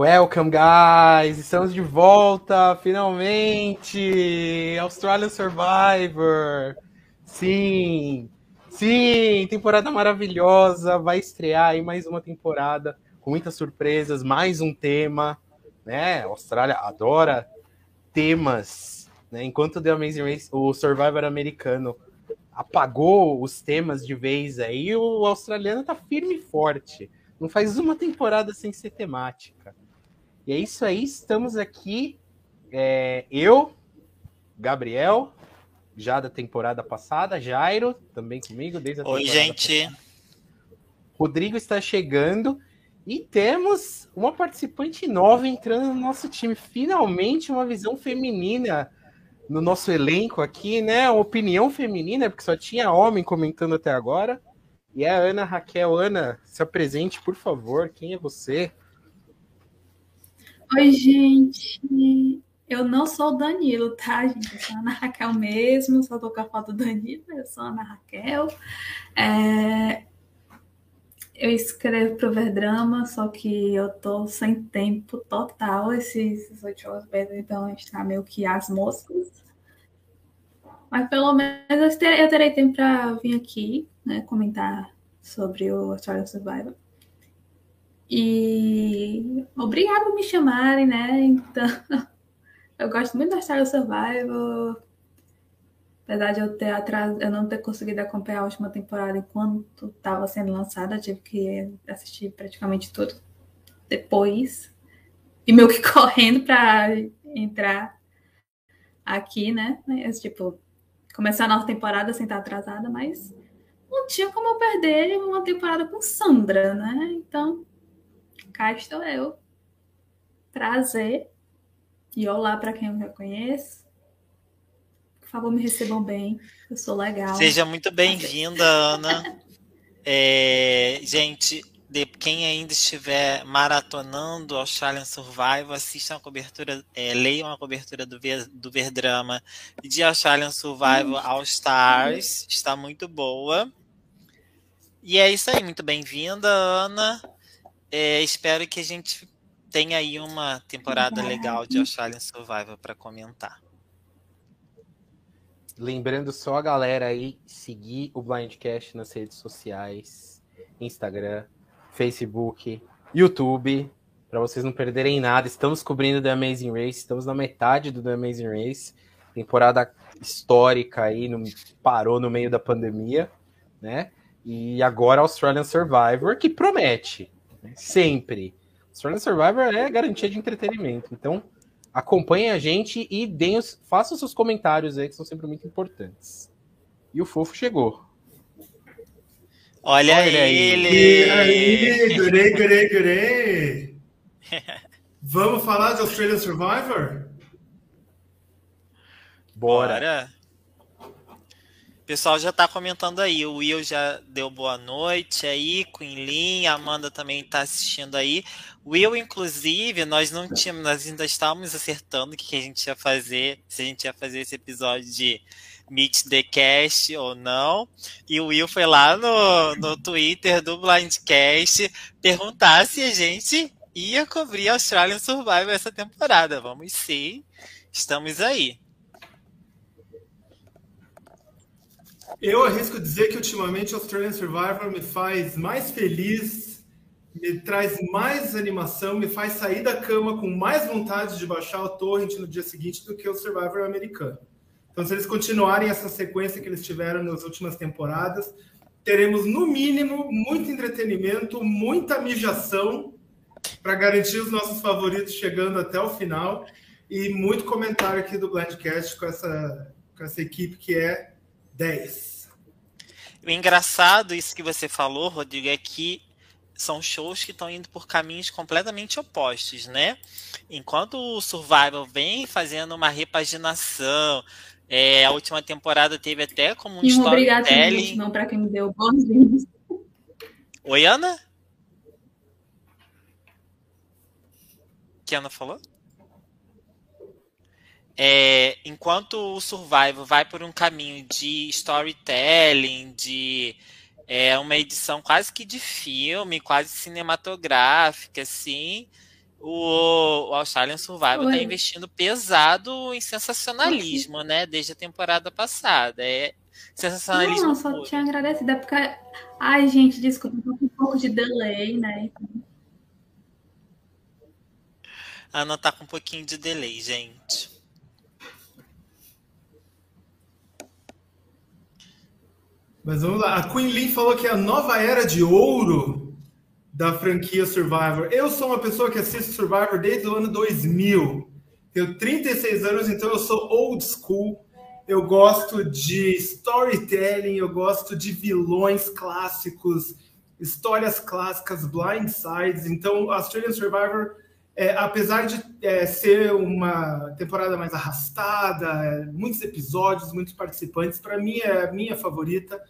Welcome, guys! Estamos de volta, finalmente! Australian Survivor! Sim! Sim! Temporada maravilhosa! Vai estrear aí mais uma temporada com muitas surpresas, mais um tema, né? A Austrália adora temas, né? Enquanto The Amazing Race, o Survivor americano apagou os temas de vez aí, o australiano tá firme e forte. Não faz uma temporada sem ser temática. E é isso aí, estamos aqui. É, eu, Gabriel, já da temporada passada, Jairo, também comigo, desde a Oi, gente. Passada. Rodrigo está chegando e temos uma participante nova entrando no nosso time. Finalmente, uma visão feminina no nosso elenco aqui, né? Uma opinião feminina, porque só tinha homem comentando até agora. E a Ana Raquel. Ana, se apresente, por favor. Quem é você? Oi, gente. Eu não sou o Danilo, tá, gente? Eu sou a Ana Raquel mesmo, só tô com a foto do Danilo, eu sou a Ana Raquel. É... Eu escrevo pro Verdrama, só que eu tô sem tempo total esses oito horas, então está meio que as moscas. Mas pelo menos eu terei, eu terei tempo para vir aqui, né, comentar sobre o Australian Survivor. E obrigado por me chamarem, né? Então, eu gosto muito da Star Survival. Apesar de eu ter atras... eu não ter conseguido acompanhar a última temporada enquanto estava sendo lançada, tive que assistir praticamente tudo depois. E meio que correndo para entrar aqui, né? Tipo, começar a nova temporada sem estar atrasada, mas não tinha como eu perder uma temporada com Sandra, né? Então, cá estou eu. Prazer. E olá para quem eu me conhece. Por favor, me recebam bem. Eu sou legal. Seja muito bem-vinda, Ana. É, gente, de, quem ainda estiver maratonando Australian Survival, assistam a cobertura, é, leiam a cobertura do, do Verdrama de Australian Survival All Stars. Está muito boa. E é isso aí, muito bem-vinda, Ana. É, espero que a gente tenha aí uma temporada legal de Australian Survival para comentar. Lembrando só a galera aí seguir o Blindcast nas redes sociais, Instagram, Facebook, YouTube, para vocês não perderem nada. Estamos cobrindo The Amazing Race, estamos na metade do The Amazing Race, temporada histórica aí, no, parou no meio da pandemia, né? E agora Australian Survivor, que promete. Sempre. Australian Survivor é garantia de entretenimento. Então, acompanhem a gente e deem os, façam seus comentários aí, que são sempre muito importantes. E o fofo chegou. Olha, Olha ele! E aí, gurei, gurei, gurei! Vamos falar de Australian Survivor? Bora! Bora pessoal já está comentando aí. O Will já deu boa noite aí, Queen Lin, a Amanda também está assistindo aí. Will, inclusive, nós não tínhamos, nós ainda estávamos acertando o que a gente ia fazer, se a gente ia fazer esse episódio de Meet the Cast ou não. E o Will foi lá no, no Twitter do Blindcast perguntar se a gente ia cobrir Australian Survival essa temporada. Vamos sim, estamos aí. Eu arrisco dizer que ultimamente Australian Survivor me faz mais feliz, me traz mais animação, me faz sair da cama com mais vontade de baixar o torrent no dia seguinte do que o Survivor americano. Então, se eles continuarem essa sequência que eles tiveram nas últimas temporadas, teremos no mínimo muito entretenimento, muita mijação para garantir os nossos favoritos chegando até o final e muito comentário aqui do Blindcast com essa, com essa equipe que é 10. O engraçado, isso que você falou, Rodrigo, é que são shows que estão indo por caminhos completamente opostos, né? Enquanto o Survival vem fazendo uma repaginação, é, a última temporada teve até como um e um storytelling. não para quem me deu bonzinhos. Oi, Ana? O que a Ana falou? É, enquanto o Survival vai por um caminho de storytelling, de é, uma edição quase que de filme, quase cinematográfica, assim, o, o Australian Survival está investindo pesado em sensacionalismo, né? Desde a temporada passada. É sensacionalismo. Não, só tinha agradecido. É porque. Ai, gente, desculpa, um pouco de delay, né? A Ana tá com um pouquinho de delay, gente. Mas vamos lá. A Queen Lee falou que é a nova era de ouro da franquia Survivor. Eu sou uma pessoa que assiste Survivor desde o ano 2000. Tenho 36 anos, então eu sou old school. Eu gosto de storytelling, eu gosto de vilões clássicos, histórias clássicas, blind sides. Então, Australian Survivor é, apesar de é, ser uma temporada mais arrastada, é, muitos episódios, muitos participantes, para mim é a minha favorita,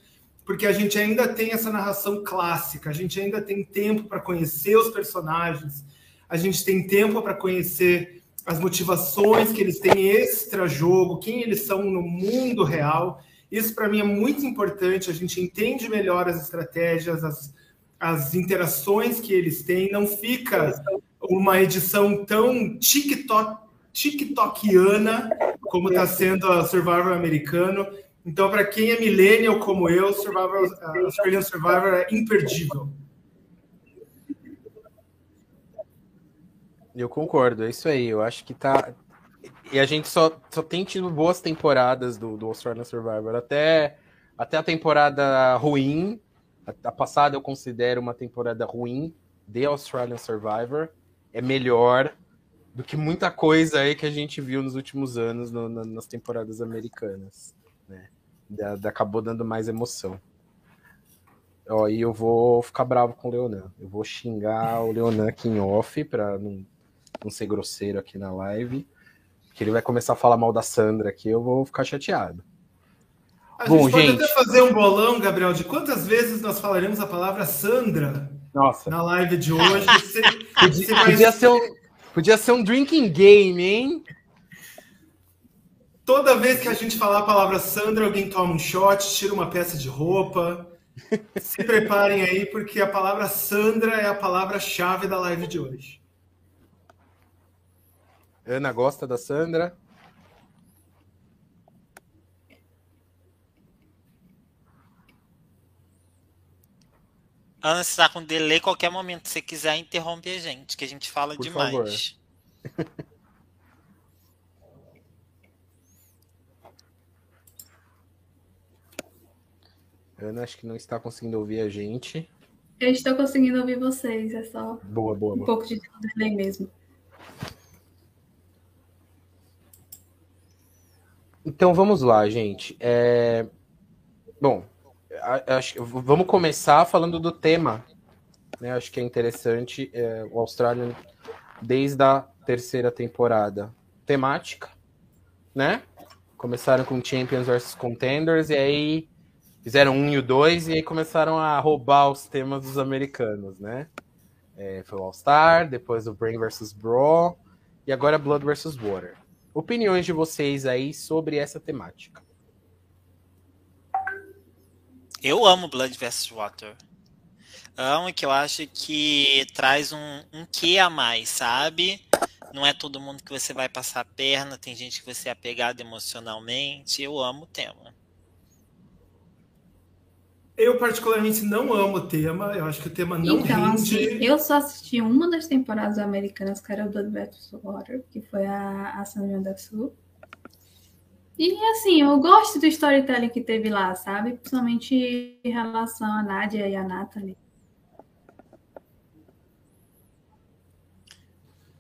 porque a gente ainda tem essa narração clássica, a gente ainda tem tempo para conhecer os personagens, a gente tem tempo para conhecer as motivações que eles têm extra-jogo, quem eles são no mundo real. Isso para mim é muito importante, a gente entende melhor as estratégias, as, as interações que eles têm, não fica uma edição tão TikTok, TikTokiana como está sendo a Survivor americano. Então, para quem é millennial como eu, Survivor, uh, Australian Survivor é imperdível. Eu concordo, é isso aí. Eu acho que tá. E a gente só, só tem tido boas temporadas do, do Australian Survivor. Até, até a temporada ruim. A, a passada eu considero uma temporada ruim de Australian Survivor é melhor do que muita coisa aí que a gente viu nos últimos anos no, no, nas temporadas americanas. Da, da, acabou dando mais emoção. Ó, e eu vou ficar bravo com o Leonan. Eu vou xingar o Leonan aqui em off para não, não ser grosseiro aqui na live. Que ele vai começar a falar mal da Sandra aqui, eu vou ficar chateado. A Bom, gente pode gente... até fazer um bolão, Gabriel, de quantas vezes nós falaremos a palavra Sandra nossa. Na live de hoje. Você, podia, você vai... podia, ser um, podia ser um drinking game, hein? Toda vez que a gente falar a palavra Sandra, alguém toma um shot, tira uma peça de roupa. Se preparem aí, porque a palavra Sandra é a palavra-chave da live de hoje. Ana gosta da Sandra? Ana, você tá com delay, qualquer momento que você quiser, interrompe a gente, que a gente fala Por demais. Ana, acho que não está conseguindo ouvir a gente. Eu estou conseguindo ouvir vocês, é só boa, boa, um boa. pouco de delay mesmo. Então vamos lá, gente. É... Bom, acho, vamos começar falando do tema. Né? Acho que é interessante. É, o Australian, desde a terceira temporada, temática, né? Começaram com Champions versus Contenders, e aí fizeram um e o dois, e aí começaram a roubar os temas dos americanos, né? É, foi o All-Star, depois o Brain versus Brawl, e agora Blood versus Water. Opiniões de vocês aí sobre essa temática? Eu amo Blood vs Water. Amo que eu acho que traz um, um quê a mais, sabe? Não é todo mundo que você vai passar a perna, tem gente que você é apegado emocionalmente. Eu amo o tema. Eu particularmente não amo o tema, eu acho que o tema não então, rende. Assim, eu só assisti uma das temporadas americanas, que era o Blood vs Water, que foi a, a San Juan do Sul. E assim, eu gosto do storytelling que teve lá, sabe? Principalmente em relação a Nádia e a Natalie.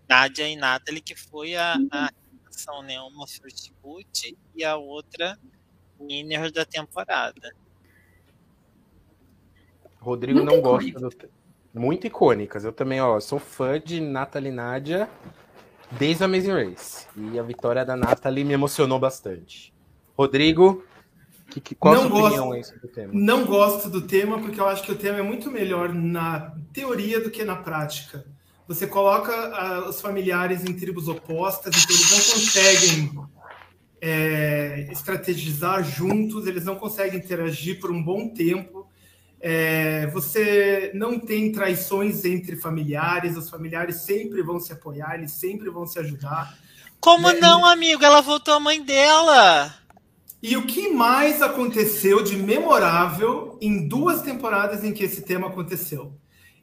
Nádia e Natalie, que foi a, a relação, né? Uma First Boot e a outra winner da temporada. Rodrigo Muito não icônica. gosta do. Muito icônicas. Eu também, ó, sou fã de Natalie e Nádia desde a Amazing Race. E a vitória da Nathalie me emocionou bastante. Rodrigo, que, que, qual não a sua opinião aí sobre o tema? Não gosto do tema, porque eu acho que o tema é muito melhor na teoria do que na prática. Você coloca uh, os familiares em tribos opostas, então eles não conseguem é, estrategizar juntos, eles não conseguem interagir por um bom tempo. É, você não tem traições entre familiares, os familiares sempre vão se apoiar, eles sempre vão se ajudar. Como né? não, amigo? Ela voltou a mãe dela. E o que mais aconteceu de memorável em duas temporadas em que esse tema aconteceu?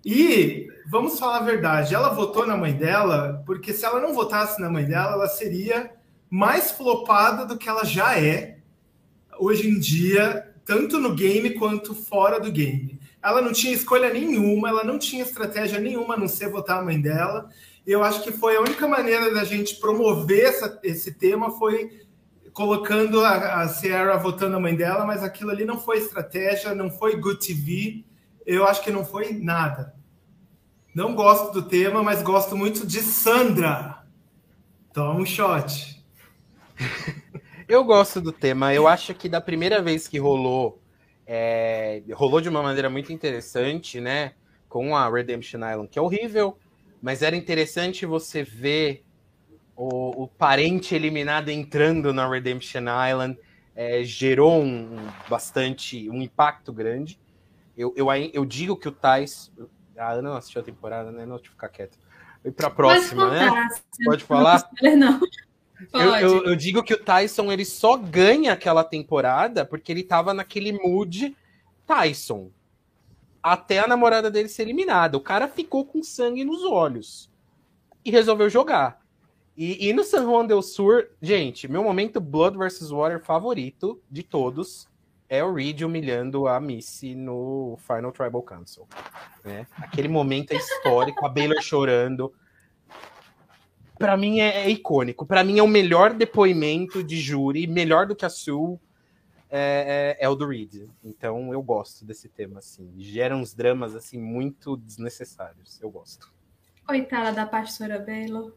E vamos falar a verdade, ela votou na mãe dela, porque se ela não votasse na mãe dela, ela seria mais flopada do que ela já é hoje em dia, tanto no game quanto fora do game. Ela não tinha escolha nenhuma, ela não tinha estratégia nenhuma a não ser votar a mãe dela. E eu acho que foi a única maneira da gente promover essa, esse tema foi colocando a, a Sierra votando a mãe dela, mas aquilo ali não foi estratégia, não foi good TV. Eu acho que não foi nada. Não gosto do tema, mas gosto muito de Sandra. Toma um shot. Eu gosto do tema. Eu acho que da primeira vez que rolou, é, rolou de uma maneira muito interessante, né? Com a Redemption Island, que é horrível, mas era interessante você ver o, o parente eliminado entrando na Redemption Island. É, gerou um, bastante um impacto grande. Eu, eu, eu digo que o Tais. A Ana não assistiu a temporada, né? Não, deixa eu ficar quieto. E para a próxima, né? Pode falar? Não. Eu, eu, eu, digo que o Tyson ele só ganha aquela temporada porque ele tava naquele mood Tyson. Até a namorada dele ser eliminada. O cara ficou com sangue nos olhos. E resolveu jogar. E, e no San Juan del Sur, gente, meu momento Blood vs. Water favorito de todos é o Reed humilhando a Missy no Final Tribal Council. Né? Aquele momento é histórico, a Baylor chorando para mim é, é icônico. Para mim é o melhor depoimento de júri, melhor do que a Sul, é, é, é, o do Reed. Então eu gosto desse tema, assim. Gera uns dramas, assim, muito desnecessários. Eu gosto. Coitada da pastora Baylor.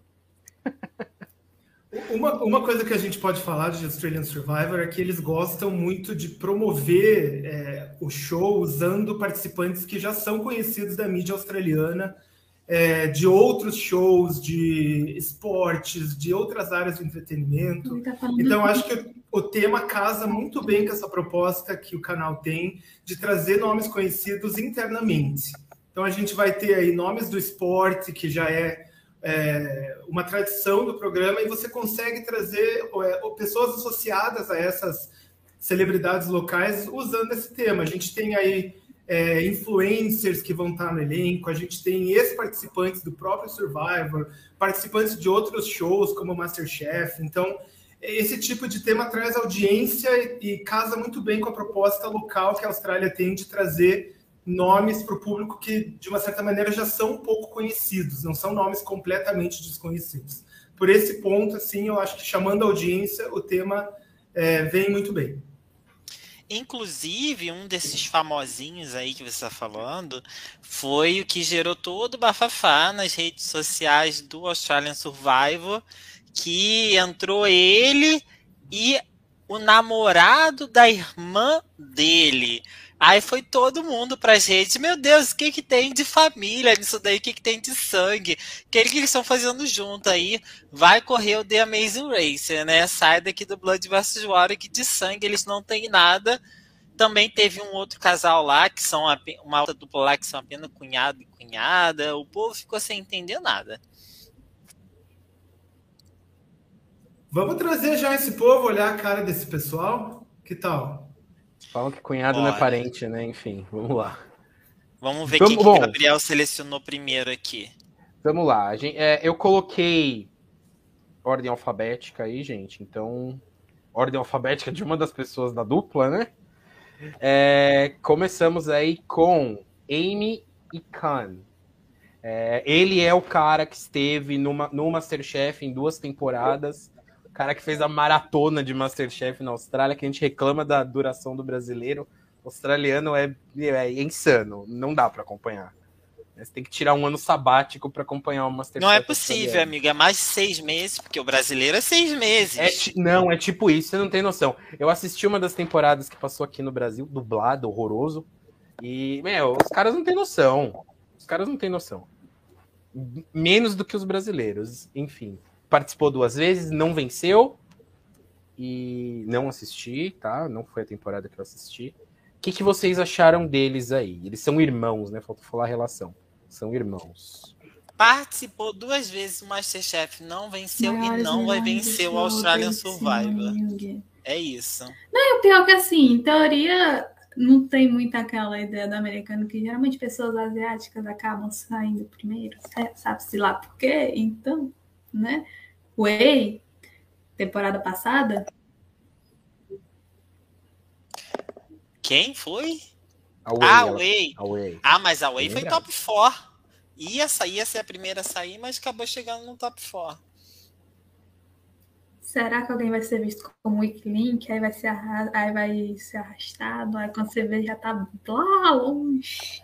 Uma, uma coisa que a gente pode falar de Australian Survivor é que eles gostam muito de promover é, o show usando participantes que já são conhecidos da mídia australiana é, de outros shows, de esportes, de outras áreas do entretenimento. Tá então, acho que o tema casa muito bem com essa proposta que o canal tem de trazer nomes conhecidos internamente. Então, a gente vai ter aí nomes do esporte, que já é, é uma tradição do programa, e você consegue trazer é, pessoas associadas a essas celebridades locais usando esse tema. A gente tem aí é, influencers que vão estar no elenco, a gente tem ex-participantes do próprio Survivor, participantes de outros shows como Masterchef. Então, esse tipo de tema traz audiência e casa muito bem com a proposta local que a Austrália tem de trazer nomes para o público que, de uma certa maneira, já são um pouco conhecidos, não são nomes completamente desconhecidos. Por esse ponto, assim, eu acho que chamando a audiência, o tema é, vem muito bem. Inclusive, um desses famosinhos aí que você está falando foi o que gerou todo o bafafá nas redes sociais do Australian Survivor, que entrou ele e o namorado da irmã dele. Aí foi todo mundo para as redes. Meu Deus, o que, que tem de família nisso daí? O que, que tem de sangue? O que, que eles estão fazendo junto aí? Vai correr o The Amazing Race, né? Sai daqui do Blood vs. Water, que de sangue eles não têm nada. Também teve um outro casal lá, que são uma outra dupla lá, que são apenas cunhado e cunhada. O povo ficou sem entender nada. Vamos trazer já esse povo, olhar a cara desse pessoal? Que tal? Falam que cunhado Olha. não é parente, né? Enfim, vamos lá. Vamos ver quem que o Gabriel selecionou primeiro aqui. Vamos lá. Gente, é, eu coloquei ordem alfabética aí, gente. Então, ordem alfabética de uma das pessoas da dupla, né? É, começamos aí com Amy e Khan. É, ele é o cara que esteve numa, no Masterchef em duas temporadas cara que fez a maratona de Masterchef na Austrália, que a gente reclama da duração do brasileiro. O australiano é, é insano, não dá para acompanhar. Você tem que tirar um ano sabático para acompanhar o Masterchef. Não é possível, amigo. É mais de seis meses, porque o brasileiro é seis meses. É, não, é tipo isso, você não tem noção. Eu assisti uma das temporadas que passou aqui no Brasil, dublado, horroroso. E, meu, os caras não têm noção. Os caras não têm noção. Menos do que os brasileiros, enfim participou duas vezes, não venceu e não assisti, tá? Não foi a temporada que eu assisti. O que, que vocês acharam deles aí? Eles são irmãos, né? Faltou falar a relação. São irmãos. Participou duas vezes do Masterchef, não venceu e não vai vencer o Australian Survivor. É isso. Não, é o pior que assim, em teoria, não tem muito aquela ideia do americano que geralmente pessoas asiáticas acabam saindo primeiro, sabe-se lá por quê? Então, né? Way, temporada passada, Quem foi? A Way. Ah, ela- Way. a Way. Ah, mas a Way foi top 4. Ia sair, ia ser a primeira a sair, mas acabou chegando no top 4. será que alguém vai ser visto como weak link? Aí vai ser, arra- aí vai ser arrastado, aí quando você vê já tá lá longe.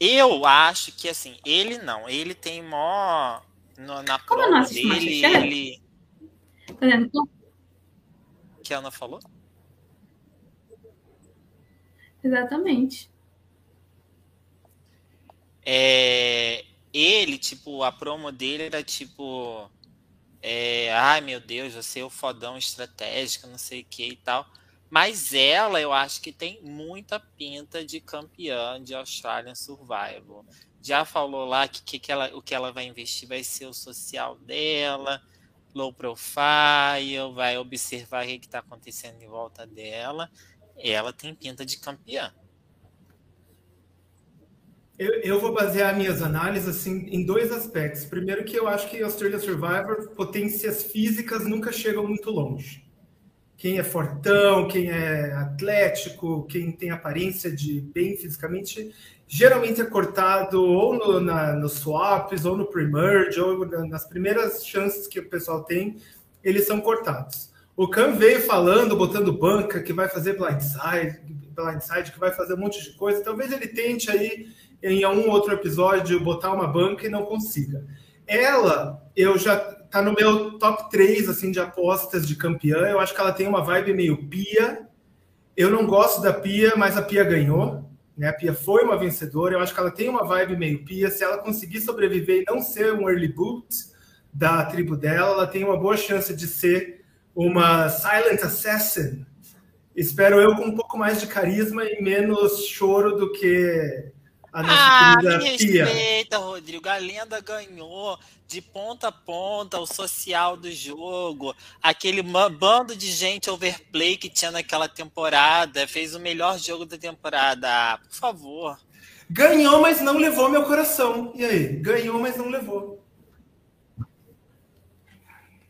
Eu acho que assim, ele não. Ele tem mó. No- na Como prova dele, ele. Tá vendo? Então, Que a Ana falou? Exatamente. É, ele, tipo, a promo dele era tipo. é, Ai meu Deus, você é o fodão estratégico, não sei o que e tal. Mas ela, eu acho que tem muita pinta de campeã de Australian Survival. Já falou lá que, que, ela, o que ela vai investir vai ser o social dela, low profile, vai observar o que está acontecendo em volta dela. Ela tem pinta de campeã. Eu, eu vou basear minhas análises assim, em dois aspectos. Primeiro, que eu acho que Australia Survivor, potências físicas nunca chegam muito longe. Quem é fortão, quem é atlético, quem tem aparência de bem fisicamente, geralmente é cortado ou no, na, nos swaps, ou no pre-merge, ou na- nas primeiras chances que o pessoal tem, eles são cortados. O Khan veio falando, botando banca, que vai fazer blindside, blindside, que vai fazer um monte de coisa. Talvez ele tente aí em um outro episódio botar uma banca e não consiga. Ela, eu já tá no meu top 3 assim de apostas de campeã. Eu acho que ela tem uma vibe meio Pia. Eu não gosto da Pia, mas a Pia ganhou, né? A Pia foi uma vencedora. Eu acho que ela tem uma vibe meio Pia. Se ela conseguir sobreviver e não ser um early boot da tribo dela, ela tem uma boa chance de ser uma silent assassin. Espero eu com um pouco mais de carisma e menos choro do que a nossa Ah, querida me Pia. respeita, Rodrigo. A lenda ganhou de ponta a ponta o social do jogo. Aquele bando de gente overplay que tinha naquela temporada. Fez o melhor jogo da temporada. Ah, por favor. Ganhou, mas não levou meu coração. E aí? Ganhou, mas não levou.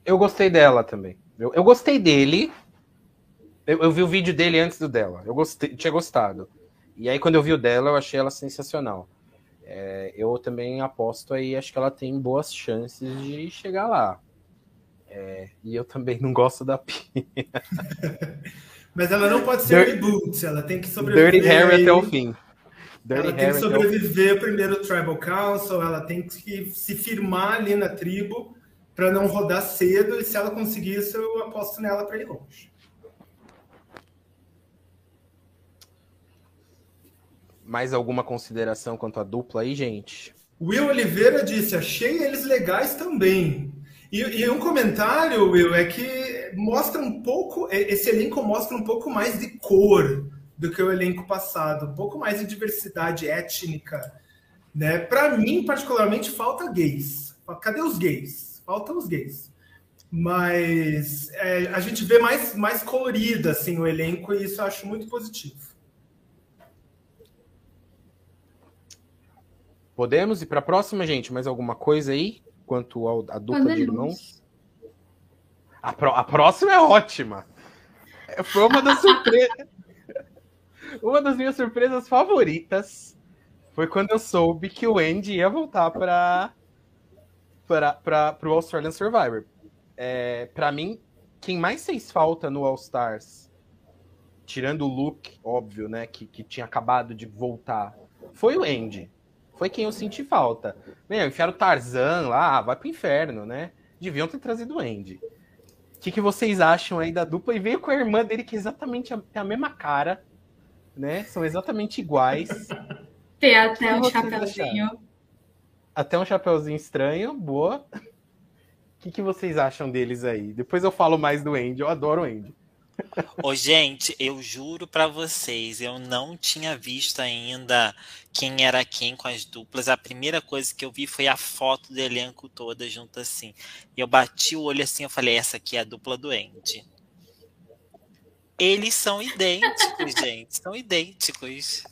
Eu gostei dela também. Eu, eu gostei dele. Eu, eu vi o vídeo dele antes do dela. Eu gostei, tinha gostado. E aí, quando eu vi o dela, eu achei ela sensacional. É, eu também aposto aí, acho que ela tem boas chances de chegar lá. É, e eu também não gosto da Pia. Mas ela não pode ser Dirty- reboot. Ela tem que sobreviver. Dirty Harry até o fim. Dirty Ela tem Harry que sobreviver primeiro o Tribal Council. Ela tem que se firmar ali na tribo para não rodar cedo. E se ela conseguir isso, eu aposto nela para ir longe. Mais alguma consideração quanto à dupla aí, gente? Will Oliveira disse: achei eles legais também. E, e um comentário, Will, é que mostra um pouco, é- esse elenco mostra um pouco mais de cor do que o elenco passado, um pouco mais de diversidade étnica. Né? Para mim, particularmente, falta gays. Cadê os gays? Faltam os gays. Mas é, a gente vê mais, mais colorido assim, o elenco e isso eu acho muito positivo. Podemos ir para a próxima, gente? Mais alguma coisa aí? Quanto ao- à dupla Quando de é irmãos? A, pró- a próxima é ótima. É, Foi uma das surpresas. uma das minhas surpresas favoritas foi quando eu soube que o Andy ia voltar para para o Australian Survivor. É, para mim, quem mais fez falta no All Stars, tirando o Luke, óbvio, né, que, que tinha acabado de voltar, foi o Andy. Foi quem eu senti falta. Meu, enfiaram o Tarzan lá, vai pro inferno, né? Deviam ter trazido o Andy. O que, que vocês acham aí da dupla? E veio com a irmã dele, que é exatamente a, tem a mesma cara, né? São exatamente iguais. Tem até um vocês chapeuzinho. Até um chapeuzinho estranho, boa. O que, que vocês acham deles aí? Depois eu falo mais do Andy, eu adoro o Andy. Ô, gente, eu juro para vocês, eu não tinha visto ainda quem era quem com as duplas. A primeira coisa que eu vi foi a foto do elenco toda junto assim. E eu bati o olho assim, eu falei, essa aqui é a dupla do Andy. Eles são idênticos, gente, são idênticos.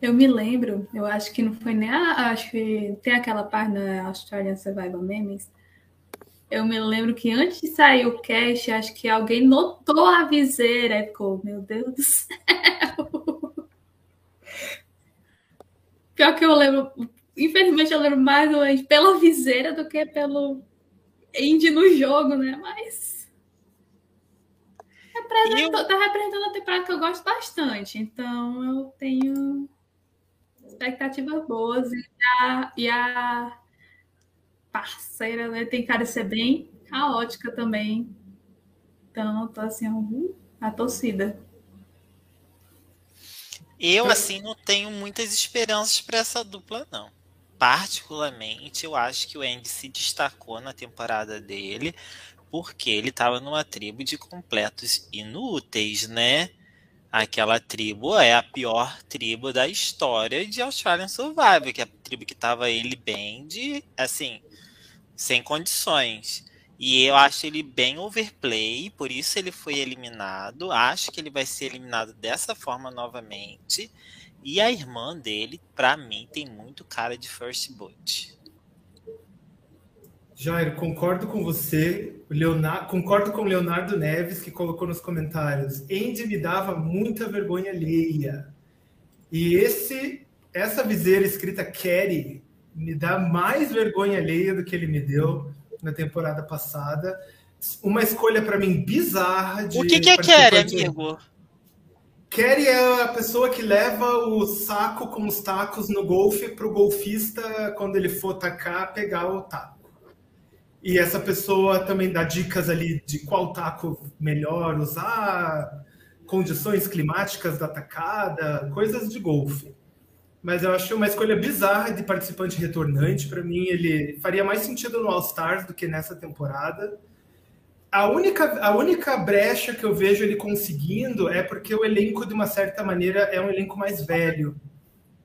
Eu me lembro, eu acho que não foi nem a. Acho que tem aquela página Australian Survival Memes. Eu me lembro que antes de sair o cast, acho que alguém notou a viseira e ficou, meu Deus do céu. Pior que eu lembro, infelizmente eu lembro mais pela viseira do que pelo indie no jogo, né? Mas. Representa, eu... Tá representando a temporada que eu gosto bastante. Então eu tenho expectativas boas e a, e a parceira né, tem cara de ser bem caótica também. Então, tô assim, a torcida. Eu, assim, não tenho muitas esperanças para essa dupla, não. Particularmente, eu acho que o Andy se destacou na temporada dele porque ele estava numa tribo de completos inúteis, né? Aquela tribo é a pior tribo da história de Australian Survivor, que é a tribo que tava ele bem de, assim, sem condições. E eu acho ele bem overplay, por isso ele foi eliminado. Acho que ele vai ser eliminado dessa forma novamente. E a irmã dele, para mim, tem muito cara de First Boot. Jair, concordo com você. Leonardo, concordo com o Leonardo Neves, que colocou nos comentários. Andy me dava muita vergonha alheia. E esse, essa viseira escrita Kerry me dá mais vergonha alheia do que ele me deu na temporada passada. Uma escolha para mim bizarra. De o que, que é Kerry, amigo? Kerry é a pessoa que leva o saco com os tacos no golfe para o golfista, quando ele for tacar, pegar o taco. E essa pessoa também dá dicas ali de qual taco melhor usar, condições climáticas da tacada, coisas de golfe. Mas eu achei uma escolha bizarra de participante retornante. Para mim, ele faria mais sentido no All Stars do que nessa temporada. A única, a única brecha que eu vejo ele conseguindo é porque o elenco, de uma certa maneira, é um elenco mais velho.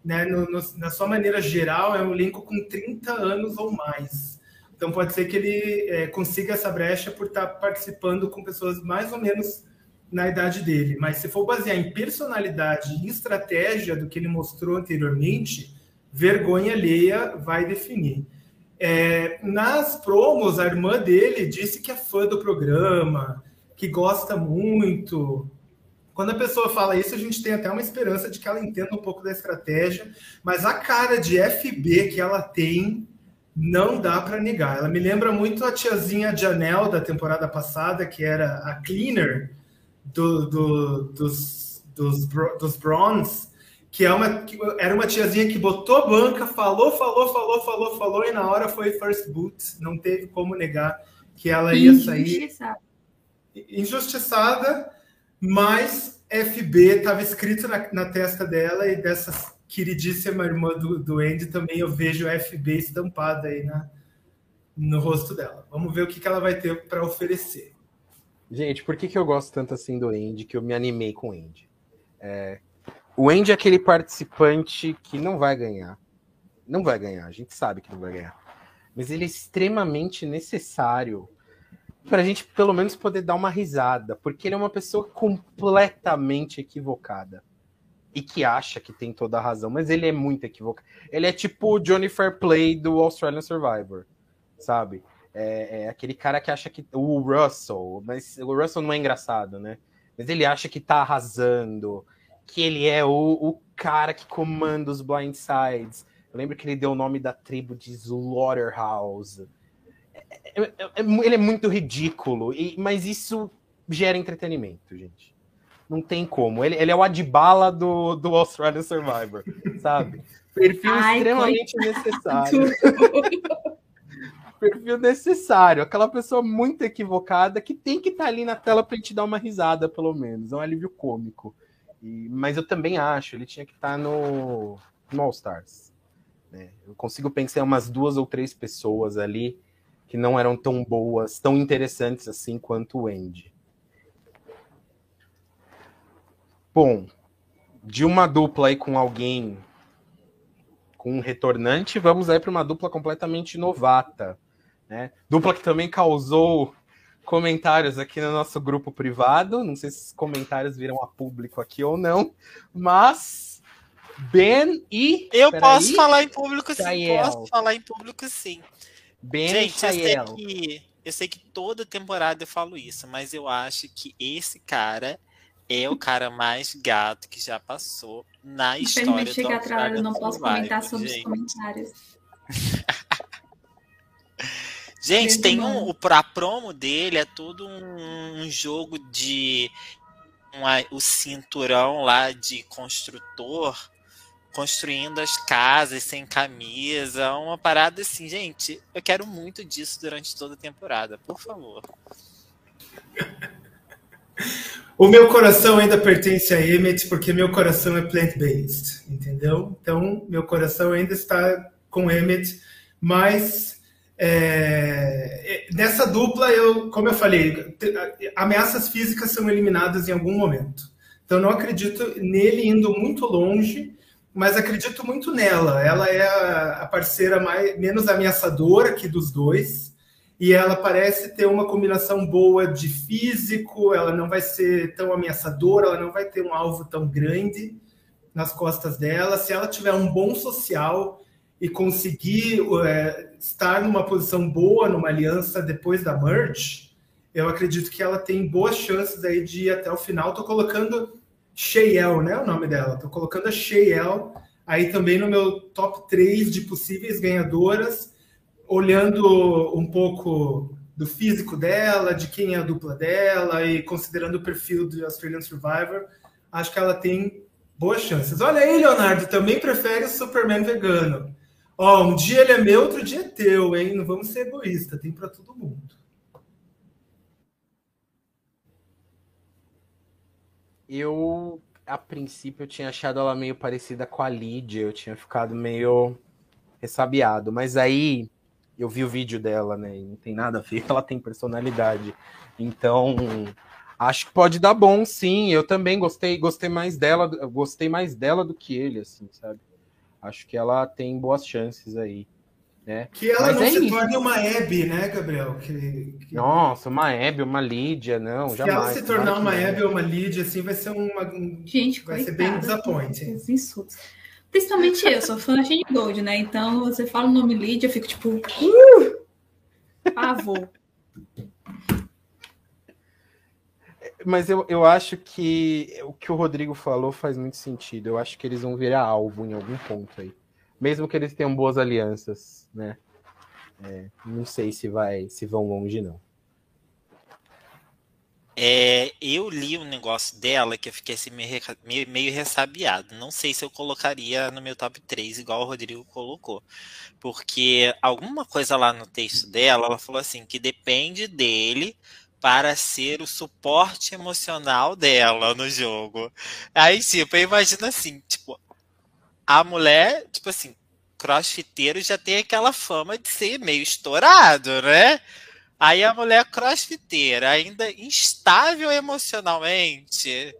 Né? No, no, na sua maneira geral, é um elenco com 30 anos ou mais. Então pode ser que ele é, consiga essa brecha por estar participando com pessoas mais ou menos na idade dele. Mas se for basear em personalidade e estratégia do que ele mostrou anteriormente, vergonha alheia vai definir. É, nas promos, a irmã dele disse que é fã do programa, que gosta muito. Quando a pessoa fala isso, a gente tem até uma esperança de que ela entenda um pouco da estratégia, mas a cara de FB que ela tem não dá para negar. Ela me lembra muito a tiazinha Janelle da temporada passada, que era a cleaner do, do, dos, dos, dos Bronze, que, é uma, que era uma tiazinha que botou banca, falou, falou, falou, falou, falou, e na hora foi first boot. Não teve como negar que ela ia sair injustiçada, mas FB estava escrito na, na testa dela e dessas queridíssima irmã do, do Andy, também eu vejo a FB estampada aí na, no rosto dela. Vamos ver o que, que ela vai ter para oferecer. Gente, por que, que eu gosto tanto assim do Andy, que eu me animei com o Andy? É, o Andy é aquele participante que não vai ganhar. Não vai ganhar, a gente sabe que não vai ganhar. Mas ele é extremamente necessário para a gente, pelo menos, poder dar uma risada, porque ele é uma pessoa completamente equivocada e que acha que tem toda a razão, mas ele é muito equivocado. Ele é tipo o Johnny Fairplay do Australian Survivor, sabe? É, é, aquele cara que acha que. O Russell, mas o Russell não é engraçado, né? Mas ele acha que tá arrasando, que ele é o, o cara que comanda os blindsides. Eu lembro que ele deu o nome da tribo de Slaughterhouse. É, é, é, ele é muito ridículo, e, mas isso gera entretenimento, gente. Não tem como. Ele, ele é o Adbala do, do Australian Survivor, sabe? Perfil Ai, extremamente necessário. Perfil necessário. Aquela pessoa muito equivocada que tem que estar tá ali na tela para te dar uma risada, pelo menos. É um alívio cômico. E, mas eu também acho, ele tinha que estar tá no, no All Stars. Né? Eu consigo pensar em umas duas ou três pessoas ali que não eram tão boas, tão interessantes assim quanto o Andy. Bom, de uma dupla aí com alguém com um retornante, vamos aí para uma dupla completamente novata. Né? Dupla que também causou comentários aqui no nosso grupo privado. Não sei se esses comentários viram a público aqui ou não, mas Ben e. Eu posso aí. falar em público sim. Chayel. Posso falar em público sim. Ben Gente, e eu sei, que, eu sei que toda temporada eu falo isso, mas eu acho que esse cara é o cara mais gato que já passou na história do chegar atrás, eu não posso comentar sobre gente. os comentários. gente, tem um, o a promo dele é todo um, um jogo de uma, o cinturão lá de construtor construindo as casas sem camisa, uma parada assim, gente. Eu quero muito disso durante toda a temporada, por favor. O meu coração ainda pertence a Emmett porque meu coração é plant-based, entendeu? Então, meu coração ainda está com Emmett, mas é, nessa dupla, eu, como eu falei, ameaças físicas são eliminadas em algum momento. Então, não acredito nele indo muito longe, mas acredito muito nela. Ela é a parceira mais, menos ameaçadora aqui dos dois e ela parece ter uma combinação boa de físico, ela não vai ser tão ameaçadora, ela não vai ter um alvo tão grande nas costas dela. Se ela tiver um bom social e conseguir é, estar numa posição boa numa aliança depois da merge, eu acredito que ela tem boas chances aí de ir até o final. Estou colocando Sheyel, né? O nome dela. Estou colocando a Sheyel aí também no meu top 3 de possíveis ganhadoras olhando um pouco do físico dela, de quem é a dupla dela e considerando o perfil do Australian Survivor, acho que ela tem boas chances. Olha aí, Leonardo, também prefere o Superman vegano. Ó, um dia ele é meu, outro dia é teu, hein? Não vamos ser egoísta, tem para todo mundo. Eu, a princípio, eu tinha achado ela meio parecida com a Lídia, eu tinha ficado meio ressabiado, mas aí eu vi o vídeo dela, né? E não tem nada a ver, ela tem personalidade. Então, acho que pode dar bom, sim. Eu também gostei, gostei mais dela, gostei mais dela do que ele, assim, sabe? Acho que ela tem boas chances aí. Né? Que ela Mas não é se isso. torne uma Hebe, né, Gabriel? Que, que... Nossa, uma Hebe, uma Lídia, não, se jamais. Se ela se tornar uma Hebe ou uma Lídia, assim, vai ser uma. Gente, vai ser bem disappointing. Os insultos. Principalmente eu, sou fã de Gold, né? Então você fala o nome Lídia, eu fico tipo. Uh! Pavor. Mas eu, eu acho que o que o Rodrigo falou faz muito sentido. Eu acho que eles vão virar alvo em algum ponto aí. Mesmo que eles tenham boas alianças, né? É, não sei se vai se vão longe, não. É, eu li um negócio dela que eu fiquei assim meio, meio, meio, ressabiado. Não sei se eu colocaria no meu top 3, igual o Rodrigo colocou. Porque alguma coisa lá no texto dela, ela falou assim, que depende dele para ser o suporte emocional dela no jogo. Aí, tipo, eu imagino assim, tipo, a mulher, tipo assim, crossfiteiro já tem aquela fama de ser meio estourado, né? Aí a mulher crossfiteira, ainda instável emocionalmente.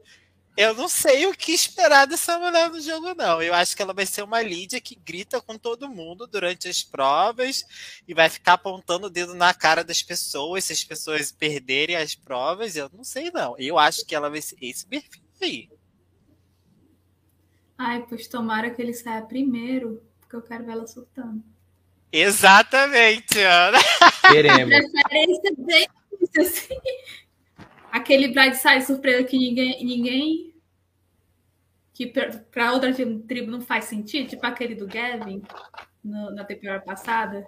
Eu não sei o que esperar dessa mulher no jogo, não. Eu acho que ela vai ser uma Lídia que grita com todo mundo durante as provas e vai ficar apontando o dedo na cara das pessoas se as pessoas perderem as provas. Eu não sei, não. Eu acho que ela vai ser esse perfil aí. Ai, pois tomara que ele saia primeiro, porque eu quero ver ela surtando. Exatamente, Ana. Queremos. Preferência bem assim. Aquele Bride surpresa que ninguém, ninguém que para outra tribo não faz sentido, tipo aquele do Gavin no, na temporada passada.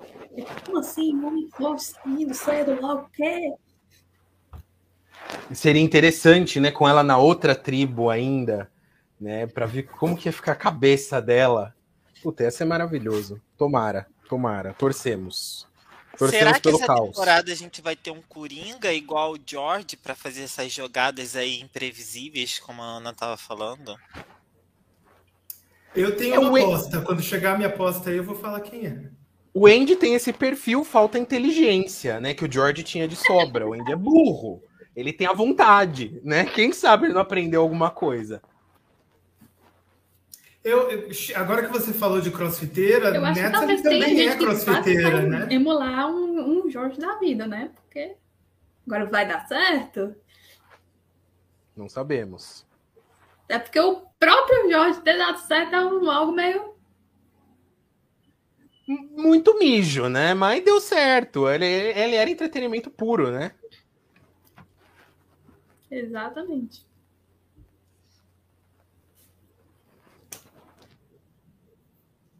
Como assim? Homem forte saindo cedo logo, o quê? Seria interessante, né, com ela na outra tribo ainda, né, para ver como que ia ficar a cabeça dela. Puta, ia ser maravilhoso. Tomara. Tomara, torcemos. torcemos Será que essa caos. temporada a gente vai ter um Coringa igual o George para fazer essas jogadas aí imprevisíveis, como a Ana estava falando? Eu tenho É uma aposta. Quando chegar a minha aposta aí, eu vou falar quem é. O Andy tem esse perfil, falta inteligência, né? Que o George tinha de sobra. O Andy é burro. Ele tem a vontade, né? Quem sabe ele não aprendeu alguma coisa. Eu, eu- agora que você falou de crossfiteira, Eu acho que também é crossfiteira, vai né? emular um, um Jorge da vida, né? Porque agora vai dar certo. Não sabemos. É porque o próprio Jorge ter dado certo é um- algo meio. Muito mijo, né? Mas deu certo. Ele, ele era entretenimento puro, né? Exatamente.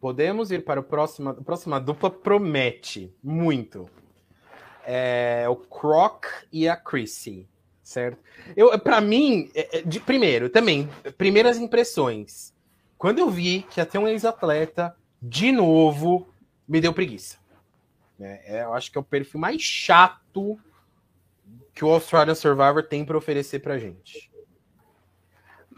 Podemos ir para o próximo. A próxima dupla promete muito. É o Croc e a Chrissy, certo? Eu, para mim, é- é de primeiro, também, primeiras impressões. Quando eu vi que ter um ex-atleta de novo, me deu preguiça. né? É, eu acho que é o perfil mais chato que o Australian Survivor tem para oferecer pra gente.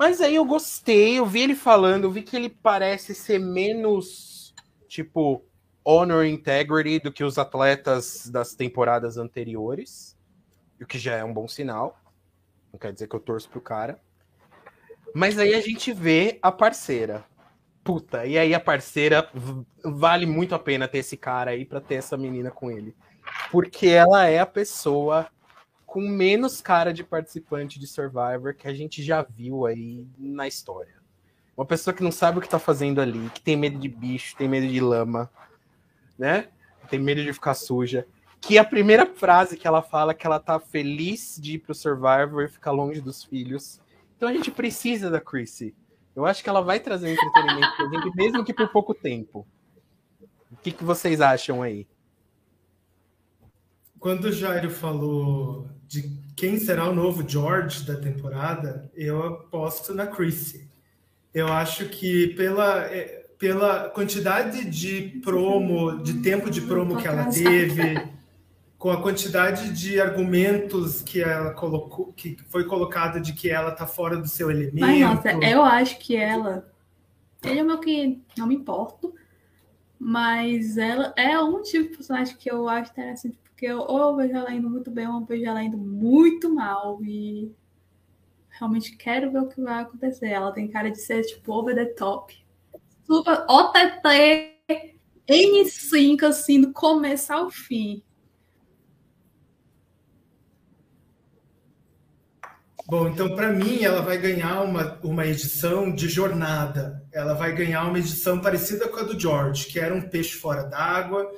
Mas aí eu gostei, eu vi ele falando, eu vi que ele parece ser menos, tipo, honor integrity do que os atletas das temporadas anteriores, o que já é um bom sinal. Não quer dizer que eu torço pro cara. Mas aí a gente vê a parceira. Puta, e aí a parceira vale muito a pena ter esse cara aí pra ter essa menina com ele. Porque ela é a pessoa com menos cara de participante de Survivor que a gente já viu aí na história. Uma pessoa que não sabe o que tá fazendo ali, que tem medo de bicho, tem medo de lama, né? Tem medo de ficar suja. Que a primeira frase que ela fala é que ela tá feliz de ir pro Survivor e ficar longe dos filhos. Então a gente precisa da Chrissy. Eu acho que ela vai trazer um entretenimento pra gente, mesmo que por pouco tempo. O que, que vocês acham aí? Quando o Jairo falou de quem será o novo George da temporada, eu aposto na Chrissy. Eu acho que pela, eh, pela quantidade de promo, de tempo de promo que ela teve, com a quantidade de argumentos que ela colocou, que foi colocada de que ela tá fora do seu elemento. Mas, nossa, eu acho que ela. Ele é o meu que não me importo. Mas ela é um tipo de personagem que eu acho interessante, porque eu ou vejo ela indo muito bem, ou vejo ela indo muito mal. E realmente quero ver o que vai acontecer. Ela tem cara de ser, tipo, over the top. Super OTT N5, assim, do começo ao fim. Bom, então para mim ela vai ganhar uma, uma edição de jornada. Ela vai ganhar uma edição parecida com a do George, que era um peixe fora d'água,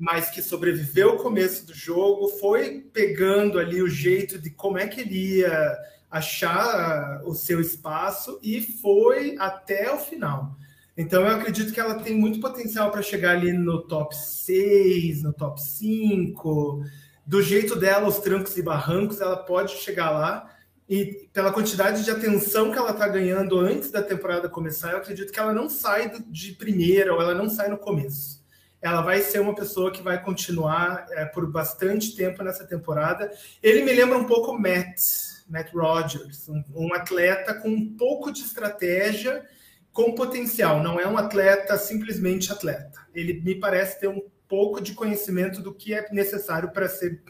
mas que sobreviveu ao começo do jogo, foi pegando ali o jeito de como é que ele ia achar o seu espaço e foi até o final. Então eu acredito que ela tem muito potencial para chegar ali no top 6, no top 5. Do jeito dela, os trancos e barrancos, ela pode chegar lá. E pela quantidade de atenção que ela está ganhando antes da temporada começar, eu acredito que ela não sai de primeira ou ela não sai no começo. Ela vai ser uma pessoa que vai continuar é, por bastante tempo nessa temporada. Ele me lembra um pouco Matt, Matt Rogers, um, um atleta com um pouco de estratégia, com potencial. Não é um atleta simplesmente atleta. Ele me parece ter um pouco de conhecimento do que é necessário para ser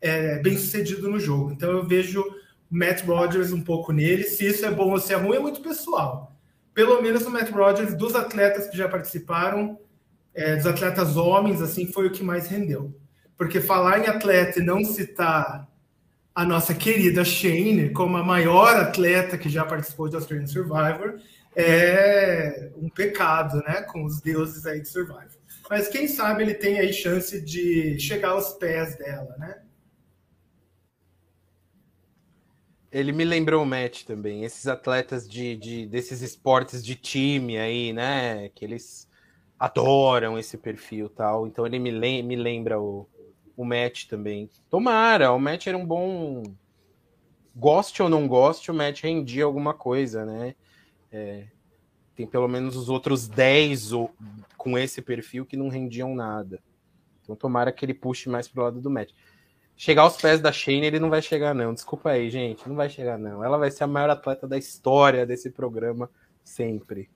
é, bem sucedido no jogo. Então eu vejo Matt Rogers um pouco nele. Se isso é bom ou se é ruim, é muito pessoal. Pelo menos o Matt Rogers, dos atletas que já participaram, é, dos atletas homens, assim, foi o que mais rendeu. Porque falar em atleta e não citar a nossa querida Shane como a maior atleta que já participou de Australian Survivor é um pecado, né? Com os deuses aí de Survivor. Mas quem sabe ele tem aí chance de chegar aos pés dela, né? Ele me lembrou o Matt também, esses atletas de, de, desses esportes de time aí, né? Que eles adoram esse perfil tal. Então ele me, lem me lembra o, o Matt também. Tomara, o Matt era um bom. Goste ou não goste, o Matt rendia alguma coisa, né? É, tem pelo menos os outros 10 com esse perfil que não rendiam nada. Então tomara que ele puxe mais pro lado do Matt chegar aos pés da Shane, ele não vai chegar, não. Desculpa aí, gente. Não vai chegar, não. Ela vai ser a maior atleta da história desse programa, sempre.